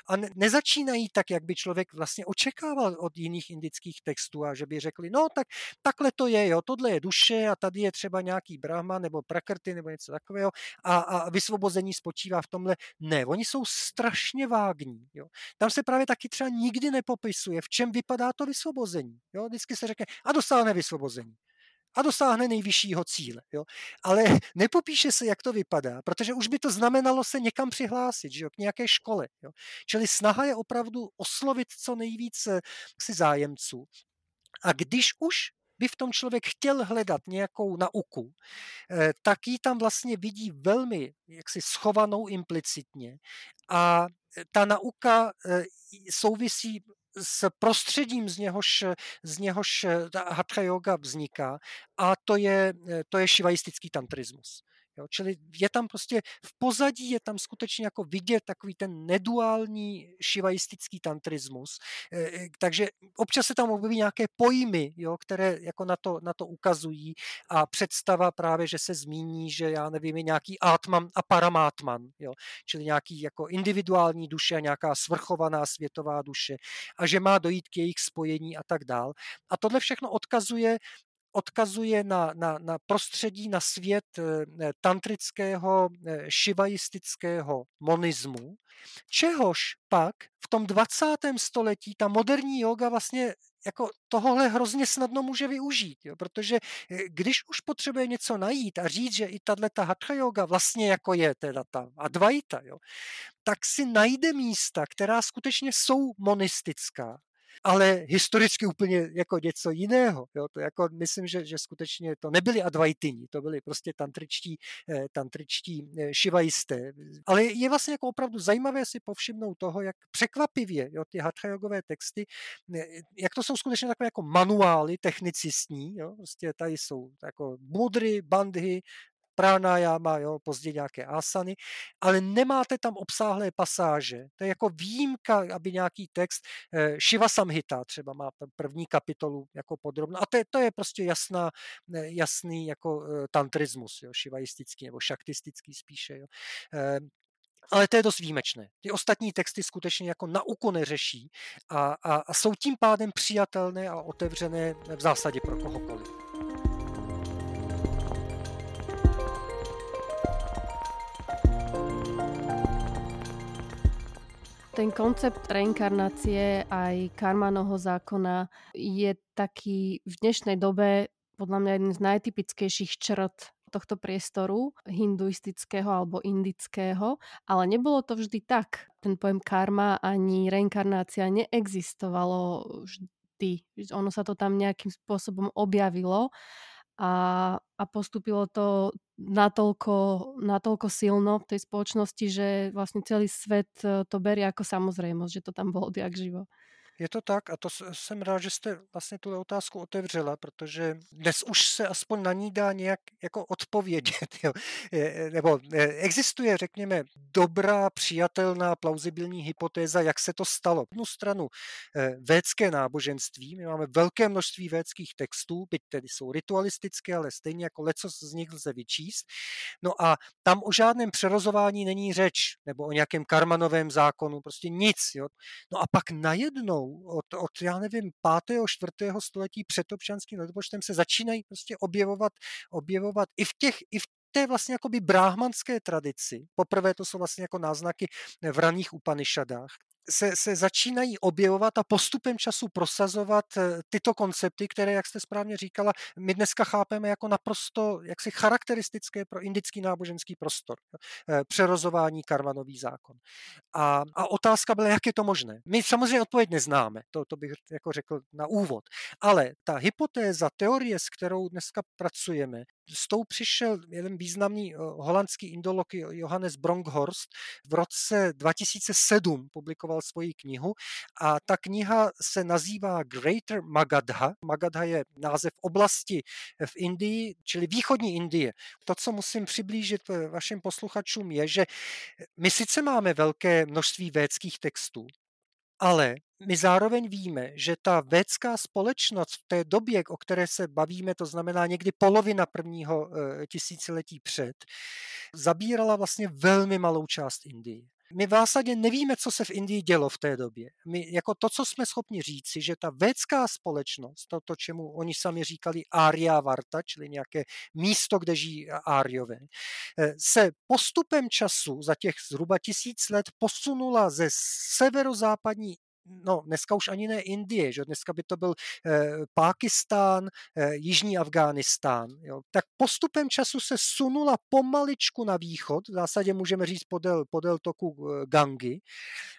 a ne, nezačínají tak, jak by člověk vlastně očekával od jiných indických textů a že by řekli, no tak takhle to je, jo, tohle je duše a tady je třeba nějaký brahma nebo prakrty nebo něco takového a, a vysvobození spočívá v tomhle. Ne, oni jsou strašně vágní. Jo. Tam se právě taky třeba nikdy nepopisuje, v čem vypadá to vysvobození. Jo. Vždycky se řekne, a dosáhne vysvobození a dosáhne nejvyššího cíle. Jo? Ale nepopíše se, jak to vypadá, protože už by to znamenalo se někam přihlásit, že jo? k nějaké škole. Jo? Čili snaha je opravdu oslovit co nejvíce si zájemců. A když už by v tom člověk chtěl hledat nějakou nauku, eh, tak ji tam vlastně vidí velmi jaksi schovanou implicitně a ta nauka eh, souvisí s prostředím, z něhož, z něhož ta hatha yoga vzniká a to je, to je šivaistický tantrismus. Jo, čili je tam prostě v pozadí je tam skutečně jako vidět takový ten neduální šivaistický tantrismus. E, e, takže občas se tam objeví nějaké pojmy, jo, které jako na to, na to ukazují a představa právě, že se zmíní, že já nevím, je nějaký atman a paramátman, jo, čili nějaký jako individuální duše a nějaká svrchovaná světová duše a že má dojít k jejich spojení a tak dál. A tohle všechno odkazuje odkazuje na, na, na prostředí, na svět eh, tantrického, šivaistického monismu, čehož pak v tom 20. století ta moderní yoga vlastně jako tohle hrozně snadno může využít, jo, protože eh, když už potřebuje něco najít a říct, že i tato hatha yoga vlastně jako je teda ta advaita, jo, tak si najde místa, která skutečně jsou monistická ale historicky úplně jako něco jiného. Jo? To jako myslím, že, že skutečně to nebyli advaitini, to byli prostě tantričtí, eh, tantričtí eh, šivajisté. Ale je vlastně jako opravdu zajímavé si povšimnout toho, jak překvapivě jo, ty hatha texty, eh, jak to jsou skutečně takové jako manuály technicistní, jo? prostě tady jsou jako mudry, bandhy, pránájáma, jo, později nějaké asany, ale nemáte tam obsáhlé pasáže. To je jako výjimka, aby nějaký text, eh, Shiva Samhita třeba má první kapitolu jako podrobno, a to je, to je prostě jasná, jasný jako tantrismus, jo, šivaistický nebo šaktistický spíše. Jo. Ale to je dost výjimečné. Ty ostatní texty skutečně jako nauku neřeší a, a, a jsou tím pádem přijatelné a otevřené v zásadě pro kohokoliv. Ten koncept reinkarnácie aj karmanoho zákona je taký v dnešnej dobe podľa mňa jeden z najtypickejších črt tohto priestoru hinduistického alebo indického, ale nebolo to vždy tak. Ten pojem karma ani reinkarnácia neexistovalo vždy. Ono sa to tam nejakým spôsobom objavilo a, a postupilo to natoľko, natoľko silno v tej spoločnosti, že vlastne celý svet e, to berie ako samozrejmosť, že to tam bolo odjak živo. Je to tak a to jsem rád, že jste vlastně tu otázku otevřela, protože dnes už se aspoň na ní dá nějak jako odpovědět. Jo. Nebo e, existuje, řekněme, dobrá, přijatelná, plauzibilní hypotéza, jak se to stalo. Jednu stranu e, védské náboženství, my máme velké množství védských textů, byť tedy jsou ritualistické, ale stejně jako leco z nich lze vyčíst. No a tam o žádném přerozování není řeč, nebo o nějakém karmanovém zákonu, prostě nic. Jo. No a pak najednou od, od já nevím, pátého, čtvrtého století před občanským letopočtem se začínají prostě objevovat, objevovat i v těch, i v té vlastně jakoby bráhmanské tradici, poprvé to jsou vlastně jako náznaky v raných Upanishadách, se, se začínají objevovat a postupem času prosazovat eh, tyto koncepty, které, jak jste správně říkala, my dneska chápeme jako naprosto jaksi charakteristické pro indický náboženský prostor. Eh, přerozování karmanový zákon. A, a otázka byla, jak je to možné. My samozřejmě odpověď neznáme, to, to bych jako řekl na úvod, ale ta hypotéza, teorie, s kterou dneska pracujeme, s tou přišel jeden významný eh, holandský indolog Johannes Bronkhorst v roce 2007 publikoval svoji knihu a ta kniha se nazývá Greater Magadha. Magadha je název oblasti v Indii, čili východní Indie. To, co musím přiblížit eh, vašim posluchačům, je, že my sice máme velké množství védských textů, ale my zároveň víme, že ta védská společnost v té době, o které se bavíme, to znamená někdy polovina prvního eh, tisíciletí před, zabírala vlastně velmi malou část Indie. My v zásadě nevíme, co se v Indii dělo v té době. My jako to, co jsme schopni říci, že ta védská společnost, to, to čemu oni sami říkali Arya Varta, čili nějaké místo, kde žijí Áriové, eh, se postupem času za těch zhruba tisíc let posunula ze severozápadní no dneska už ani ne Indie, že dneska by to byl eh, Pákistán, eh, Jižní Afghánistán. Jo. Tak postupem času se sunula pomaličku na východ, v zásadě můžeme říct podél, podél toku eh.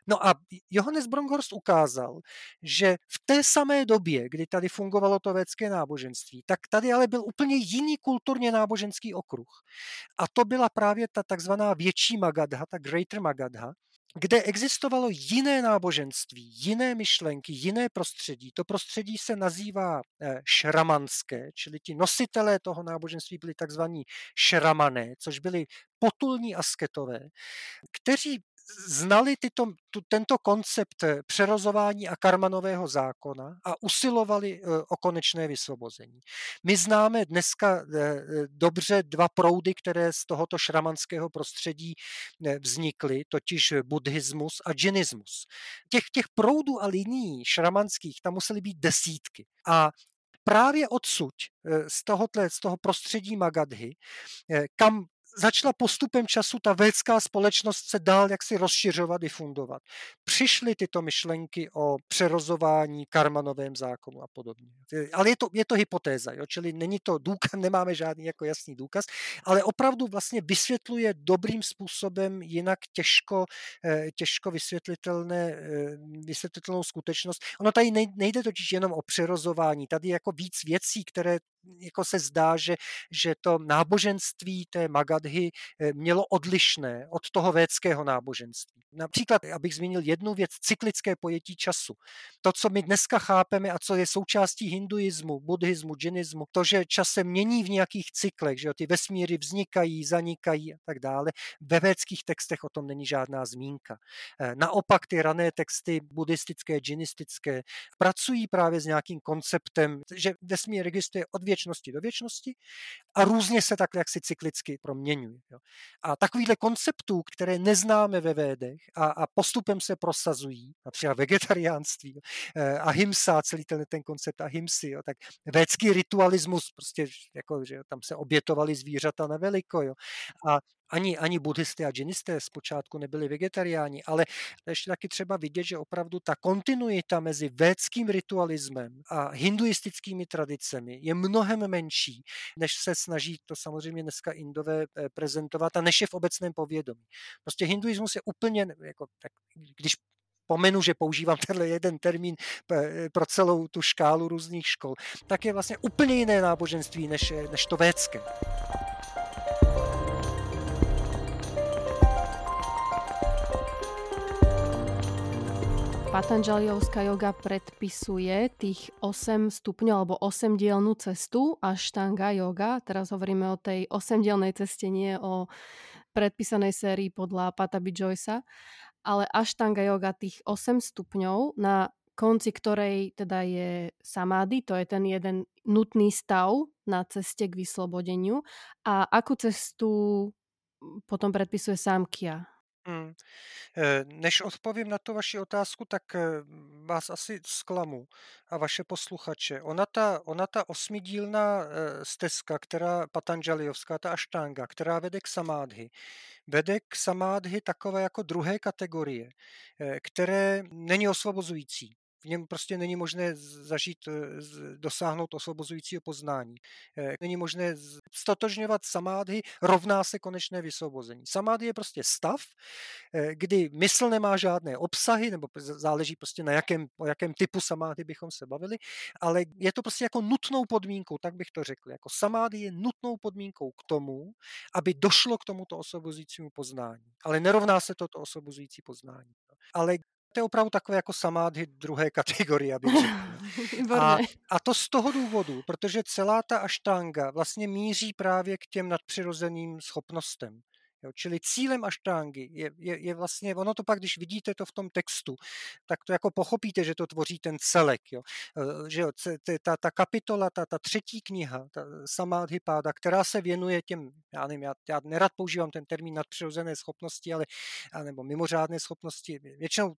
No a Johannes Bronkhorst ukázal, že v té samé době, kdy tady fungovalo to védské náboženství, tak tady ale byl úplně jiný kulturně náboženský okruh. A to byla právě ta takzvaná větší Magadha, ta Greater Magadha, kde existovalo jiné náboženství, jiné myšlenky, jiné prostředí. To prostředí se nazývá eh, šramanské, čili ti nositelé toho náboženství byli takzvaní šramané, což byli potulní asketové, kteří znali tyto, tu, tento koncept eh, přerozování a karmanového zákona a usilovali eh, o konečné vysvobození. My známe dneska eh, dobře dva proudy, které z tohoto šramanského prostředí vznikly, totiž buddhismus a džinismus. Těch, těch proudů a linií šramanských tam musely být desítky. A právě odsud, z, tohohle, z toho prostředí Magadhy, kam začala postupem času ta védská společnost se dál jaksi rozšiřovat, difundovat. Přišly tyto myšlenky o přerozování karmanovém zákonu a podobně. Ale je to, je to hypotéza, jo? čili není to důkaz, nemáme žádný jako jasný důkaz, ale opravdu vlastně vysvětluje dobrým způsobem jinak těžko, eh, těžko vysvětlitelné, eh, vysvětlitelnou skutečnost. Ono tady nejde totiž jenom o přerozování, tady jako víc věcí, které jako se zdá, že, že to náboženství té Magadhy eh, mělo odlišné od toho védského náboženství. Například, abych zmínil jednu věc, cyklické pojetí času. To, co my dneska chápeme a co je součástí hinduismu, buddhismu, džinismu, to, že čas se mění v nějakých cyklech, že jo, ty vesmíry vznikají, zanikají a tak dále. Ve védských textech o tom není žádná zmínka. Eh, naopak ty rané texty buddhistické, džinistické pracují právě s nějakým konceptem, že vesmír registruje od do věčnosti a různě se tak jaksi cyklicky proměňují. Jo. A takovýhle konceptů, které neznáme ve védech a, a postupem se prosazují, například vegetariánství eh, a himsa, celý ten, ten koncept a himsy, jo, tak védský ritualismus, prostě jako, že tam se obětovali zvířata na veliko. Jo. A ani, ani buddhisté a džinisté zpočátku nebyli vegetariáni, ale ještě taky třeba vidět, že opravdu ta kontinuita mezi védským ritualismem a hinduistickými tradicemi je mnohem menší, než se snaží to samozřejmě dneska Indové eh, prezentovat a než je v obecném povědomí. Prostě hinduismus je úplně, jako, tak, když pomenu, že používám tenhle jeden termín eh, pro celou tu škálu různých škol, tak je vlastně úplně jiné náboženství než, než to védské. Patanžaliovská yoga predpisuje tých 8 stupňov alebo 8 dielnú cestu a štanga yoga. Teraz hovoríme o tej 8 dielnej ceste, nie o predpísanej sérii podľa Patabi Joysa. Ale Ashtanga yoga tých 8 stupňov, na konci ktorej teda je samády, to je ten jeden nutný stav na ceste k vyslobodeniu. A akú cestu potom predpisuje Samkhya? Hmm. Eh, než odpovím na tu vaši otázku, tak eh, vás asi zklamu a vaše posluchače. Ona ta, ona ta osmidílná eh, stezka, která Patanžaliovská, ta aštanga, která vede k samádhy, vede k samádhy takové jako druhé kategorie, které není osvobozující v něm prostě není možné zažít, eh, dosáhnout osvobozujícího poznání. Eh, není možné stotožňovat samádhy, rovná se konečné vysvobození. Samády je prostě stav, eh, kdy mysl nemá žádné obsahy, nebo záleží prostě na jakém, o jakém typu samády bychom se bavili, ale je to prostě jako nutnou podmínkou, tak bych to řekl. Jako samády je nutnou podmínkou k tomu, aby došlo k tomuto osvobozujícímu poznání. Ale nerovná se toto osvobozující poznání. Ale to je opravdu takové jako samádhy druhé kategorie, abych řekl. A, a to z toho důvodu, protože celá ta aštanga vlastně míří právě k těm nadpřirozeným schopnostem. Jo, čili cílem aštángy je, je, je vlastně, ono to pak, když vidíte to v tom textu, tak to jako pochopíte, že to tvoří ten celek. Jo. E, že jo, ta, ta kapitola, ta, ta třetí kniha, ta Samadhipáda, která se věnuje těm, já nevím, já, já nerad používám ten termín nadpřirozené schopnosti, ale, nebo mimořádné schopnosti, většinou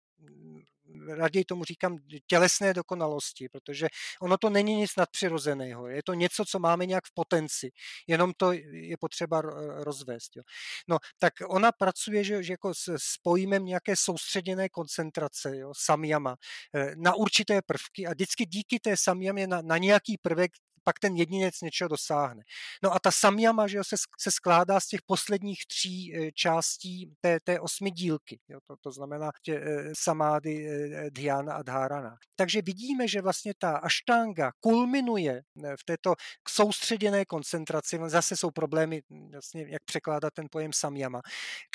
raději tomu říkám tělesné dokonalosti, protože ono to není nic nadpřirozeného, je to něco, co máme nějak v potenci, jenom to je potřeba rozvést. Jo. No, tak ona pracuje že, že jako s, pojmem nějaké soustředěné koncentrace, jo, samyama, eh, na určité prvky a vždycky díky té samyamě na, na nějaký prvek pak ten jedinec něčeho dosáhne. No a ta samyama že jo, se, se skládá z těch posledních tří e, částí té, té osmi dílky. Jo, to, to znamená tě, e, samády, e, dhyana a dhárana. Takže vidíme, že vlastně ta aštanga kulminuje v této soustředěné koncentraci. Zase jsou problémy, vlastně, jak překládat ten pojem samyama,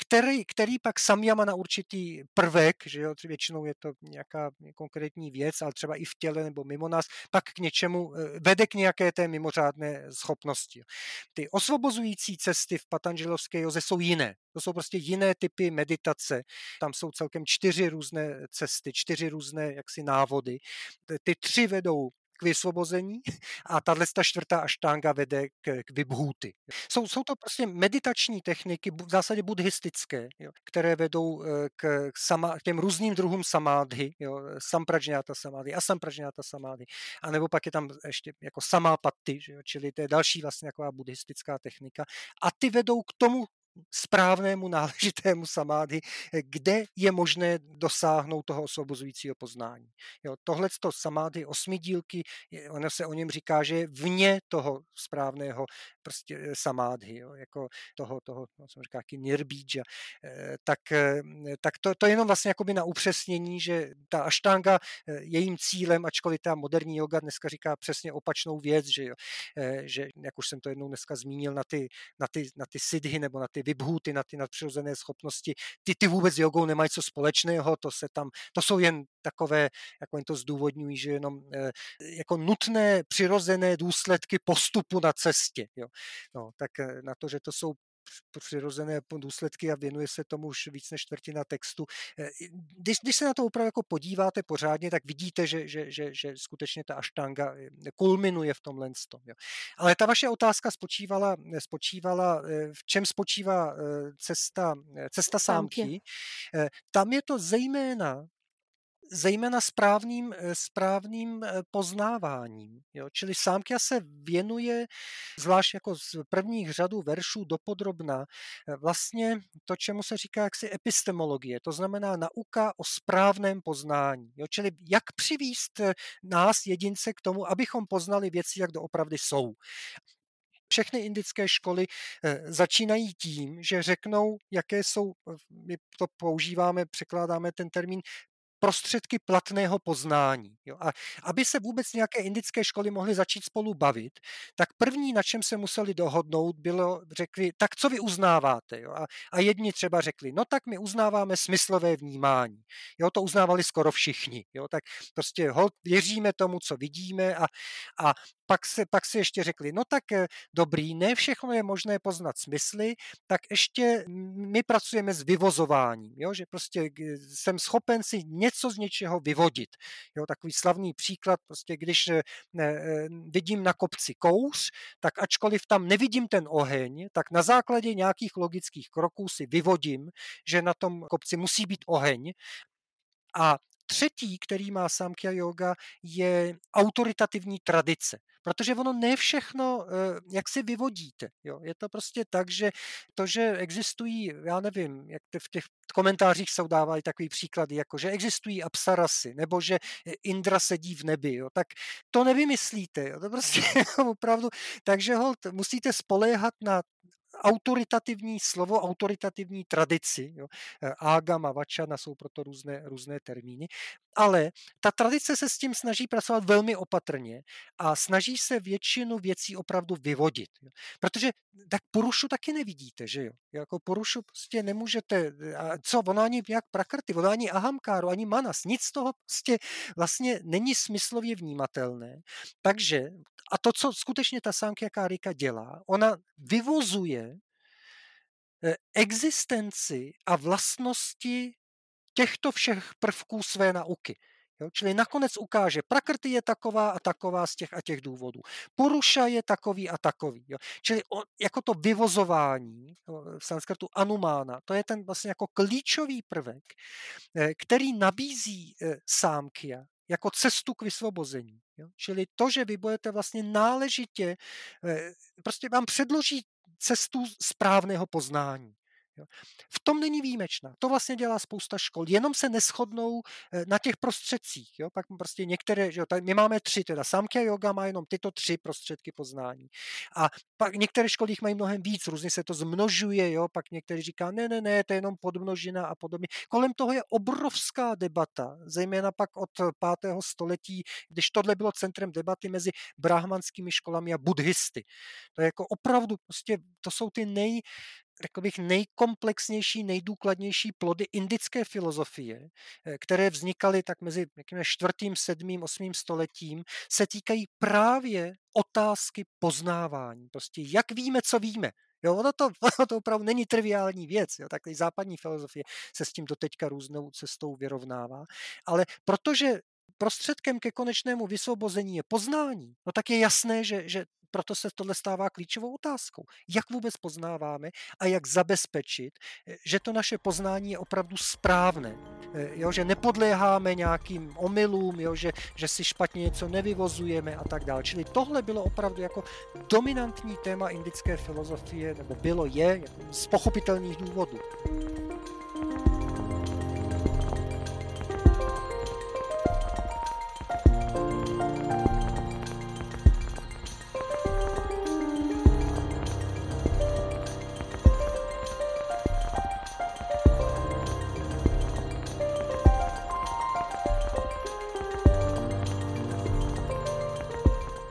který, který pak samyama na určitý prvek, že jo, většinou je to nějaká konkrétní věc, ale třeba i v těle nebo mimo nás, pak k něčemu vede k nějaké nějaké té mimořádné schopnosti. Ty osvobozující cesty v Patanželovské joze jsou jiné. To jsou prostě jiné typy meditace. Tam jsou celkem čtyři různé cesty, čtyři různé jaksi návody. Ty tři vedou k vysvobození a tahle ta čtvrtá aštanga vede k, k vybhůty. Jsou, jsou to prostě meditační techniky, v zásadě buddhistické, jo, které vedou eh, k, sama, k těm různým druhům samádhy, jo, sampražňáta samády, asampražňáta samády, a nebo pak je tam ještě jako samápaty, že čili to je další vlastně taková buddhistická technika. A ty vedou k tomu správnému náležitému samády, kde je možné dosáhnout toho osvobozujícího poznání. Jo, tohle to samády osmidílky, ono se o něm říká, že je vně toho správného prostě eh, samády, jo, jako toho, toho no, jsem říká, nirbídža, eh, tak, eh, tak to, to je jenom vlastně na upřesnění, že ta aštanga jejím cílem, ačkoliv ta moderní yoga dneska říká přesně opačnou věc, že, jo, že jak už jsem to jednou dneska zmínil, na ty, na ty, na ty sidhy nebo na ty vybhuty, na ty nadpřirozené schopnosti, ty, ty vůbec s jogou nemají co společného, to se tam, to jsou jen takové, jak oni to zdůvodňují, že jenom jako nutné přirozené důsledky postupu na cestě. Jo. No, tak na to, že to jsou přirozené důsledky a věnuje se tomu už víc než čtvrtina textu. Eh, když, když se na to opravdu jako podíváte pořádně, tak vidíte, že, že, že, že skutečně ta aštanga eh, kulminuje v tomhle tom. Jo. Ale ta vaše otázka spočívala, spočívala eh, v čem spočívá cesta, cesta sámky. Tam je to zejména zejména správným, eh, správným eh, poznáváním. Jo? Čili Sámkia se věnuje, zvlášť jako z prvních řadů veršů dopodrobna, eh, vlastně to, čemu se říká jaksi epistemologie, to znamená nauka o správném poznání. Jo? Čili jak přivíst nás, jedince, k tomu, abychom poznali věci, jak doopravdy jsou všechny indické školy začínají tím, že řeknou, jaké jsou, my to používáme, překládáme ten termín prostředky platného poznání. Jo. A aby se vůbec nějaké indické školy mohly začít spolu bavit, tak první, na čem se museli dohodnout, bylo, řekli, tak co vy uznáváte? Jo. A, a jedni třeba řekli, no tak my uznáváme smyslové vnímání. Jo, to uznávali skoro všichni. Jo. Tak prostě hold, věříme tomu, co vidíme a, a pak se, pak se ještě řekli, no tak eh, dobrý, ne všechno je možné poznat smysly, tak ještě my pracujeme s vyvozováním, jo, že prostě jsem schopen si něco z něčeho vyvodit. Jo, takový slavný příklad, prostě když eh, eh, vidím na kopci kouř, tak ačkoliv tam nevidím ten oheň, tak na základě nějakých logických kroků si vyvodím, že na tom kopci musí být oheň a Třetí, který má Samkhya yoga, je autoritativní tradice. Protože ono ne všechno, eh, jak si vyvodíte. Jo? Je to prostě tak, že to, že existují, já nevím, jak v těch komentářích se dávají takový příklady, jako že existují apsarasy, nebo že Indra sedí v nebi, jo? tak to nevymyslíte. Jo? To prostě opravdu, takže hold, musíte spoléhat na autoritativní slovo, autoritativní tradici. Jo. E, Ágama, vačana jsou proto různé, různé termíny. Ale ta tradice se s tím snaží pracovat velmi opatrně a snaží se většinu věcí opravdu vyvodit. Jo. Protože tak porušu taky nevidíte, že jo? Jako porušu prostě nemůžete, a co, ono ani nějak prakrty, ono ani ahamkáru, ani manas, nic z toho prostě vlastně není smyslově vnímatelné. Takže, a to, co skutečně ta Sankhya Karika dělá, ona vyvozuje existenci a vlastnosti těchto všech prvků své nauky. Jo? Čili nakonec ukáže, prakrty je taková a taková z těch a těch důvodů. Poruša je takový a takový. Jo? Čili o, jako to vyvozování v sanskrtu anumána, to je ten vlastně jako klíčový prvek, eh, který nabízí eh, sámkia jako cestu k vysvobození. Jo? Čili to, že vy budete vlastně náležitě, eh, prostě vám předloží cestu správného poznání. Jo. V tom není výjimečná. To vlastně dělá spousta škol. Jenom se neschodnou eh, na těch prostředcích. Jo. Pak prostě některé, že jo, my máme tři, teda Samkhya yoga má jenom tyto tři prostředky poznání. A pak některé školy jich mají mnohem víc, různě se to zmnožuje, jo. pak některý říká, ne, ne, ne, to je jenom podmnožina a podobně. Kolem toho je obrovská debata, zejména pak od pátého století, když tohle bylo centrem debaty mezi brahmanskými školami a buddhisty. To je jako opravdu, prostě to jsou ty nej, řekl bych, nejkomplexnější, nejdůkladnější plody indické filozofie, eh, které vznikaly tak mezi čtvrtým, sedmým, osmým stoletím, se týkají právě otázky poznávání. Prostě jak víme, co víme. Jo, ono, to, ono to opravdu není triviální věc. Jo, tak západní filozofie se s tím doteďka různou cestou vyrovnává. Ale protože prostředkem ke konečnému vysvobození je poznání, no tak je jasné, že, že proto se tohle stává klíčovou otázkou. Jak vůbec poznáváme a jak zabezpečit, eh, že to naše poznání je opravdu správné. Eh, jo, že nepodléháme nějakým omylům, jo, že, že si špatně něco nevyvozujeme a tak dále. Čili tohle bylo opravdu jako dominantní téma indické filozofie, nebo bylo, je, z pochopitelných důvodů.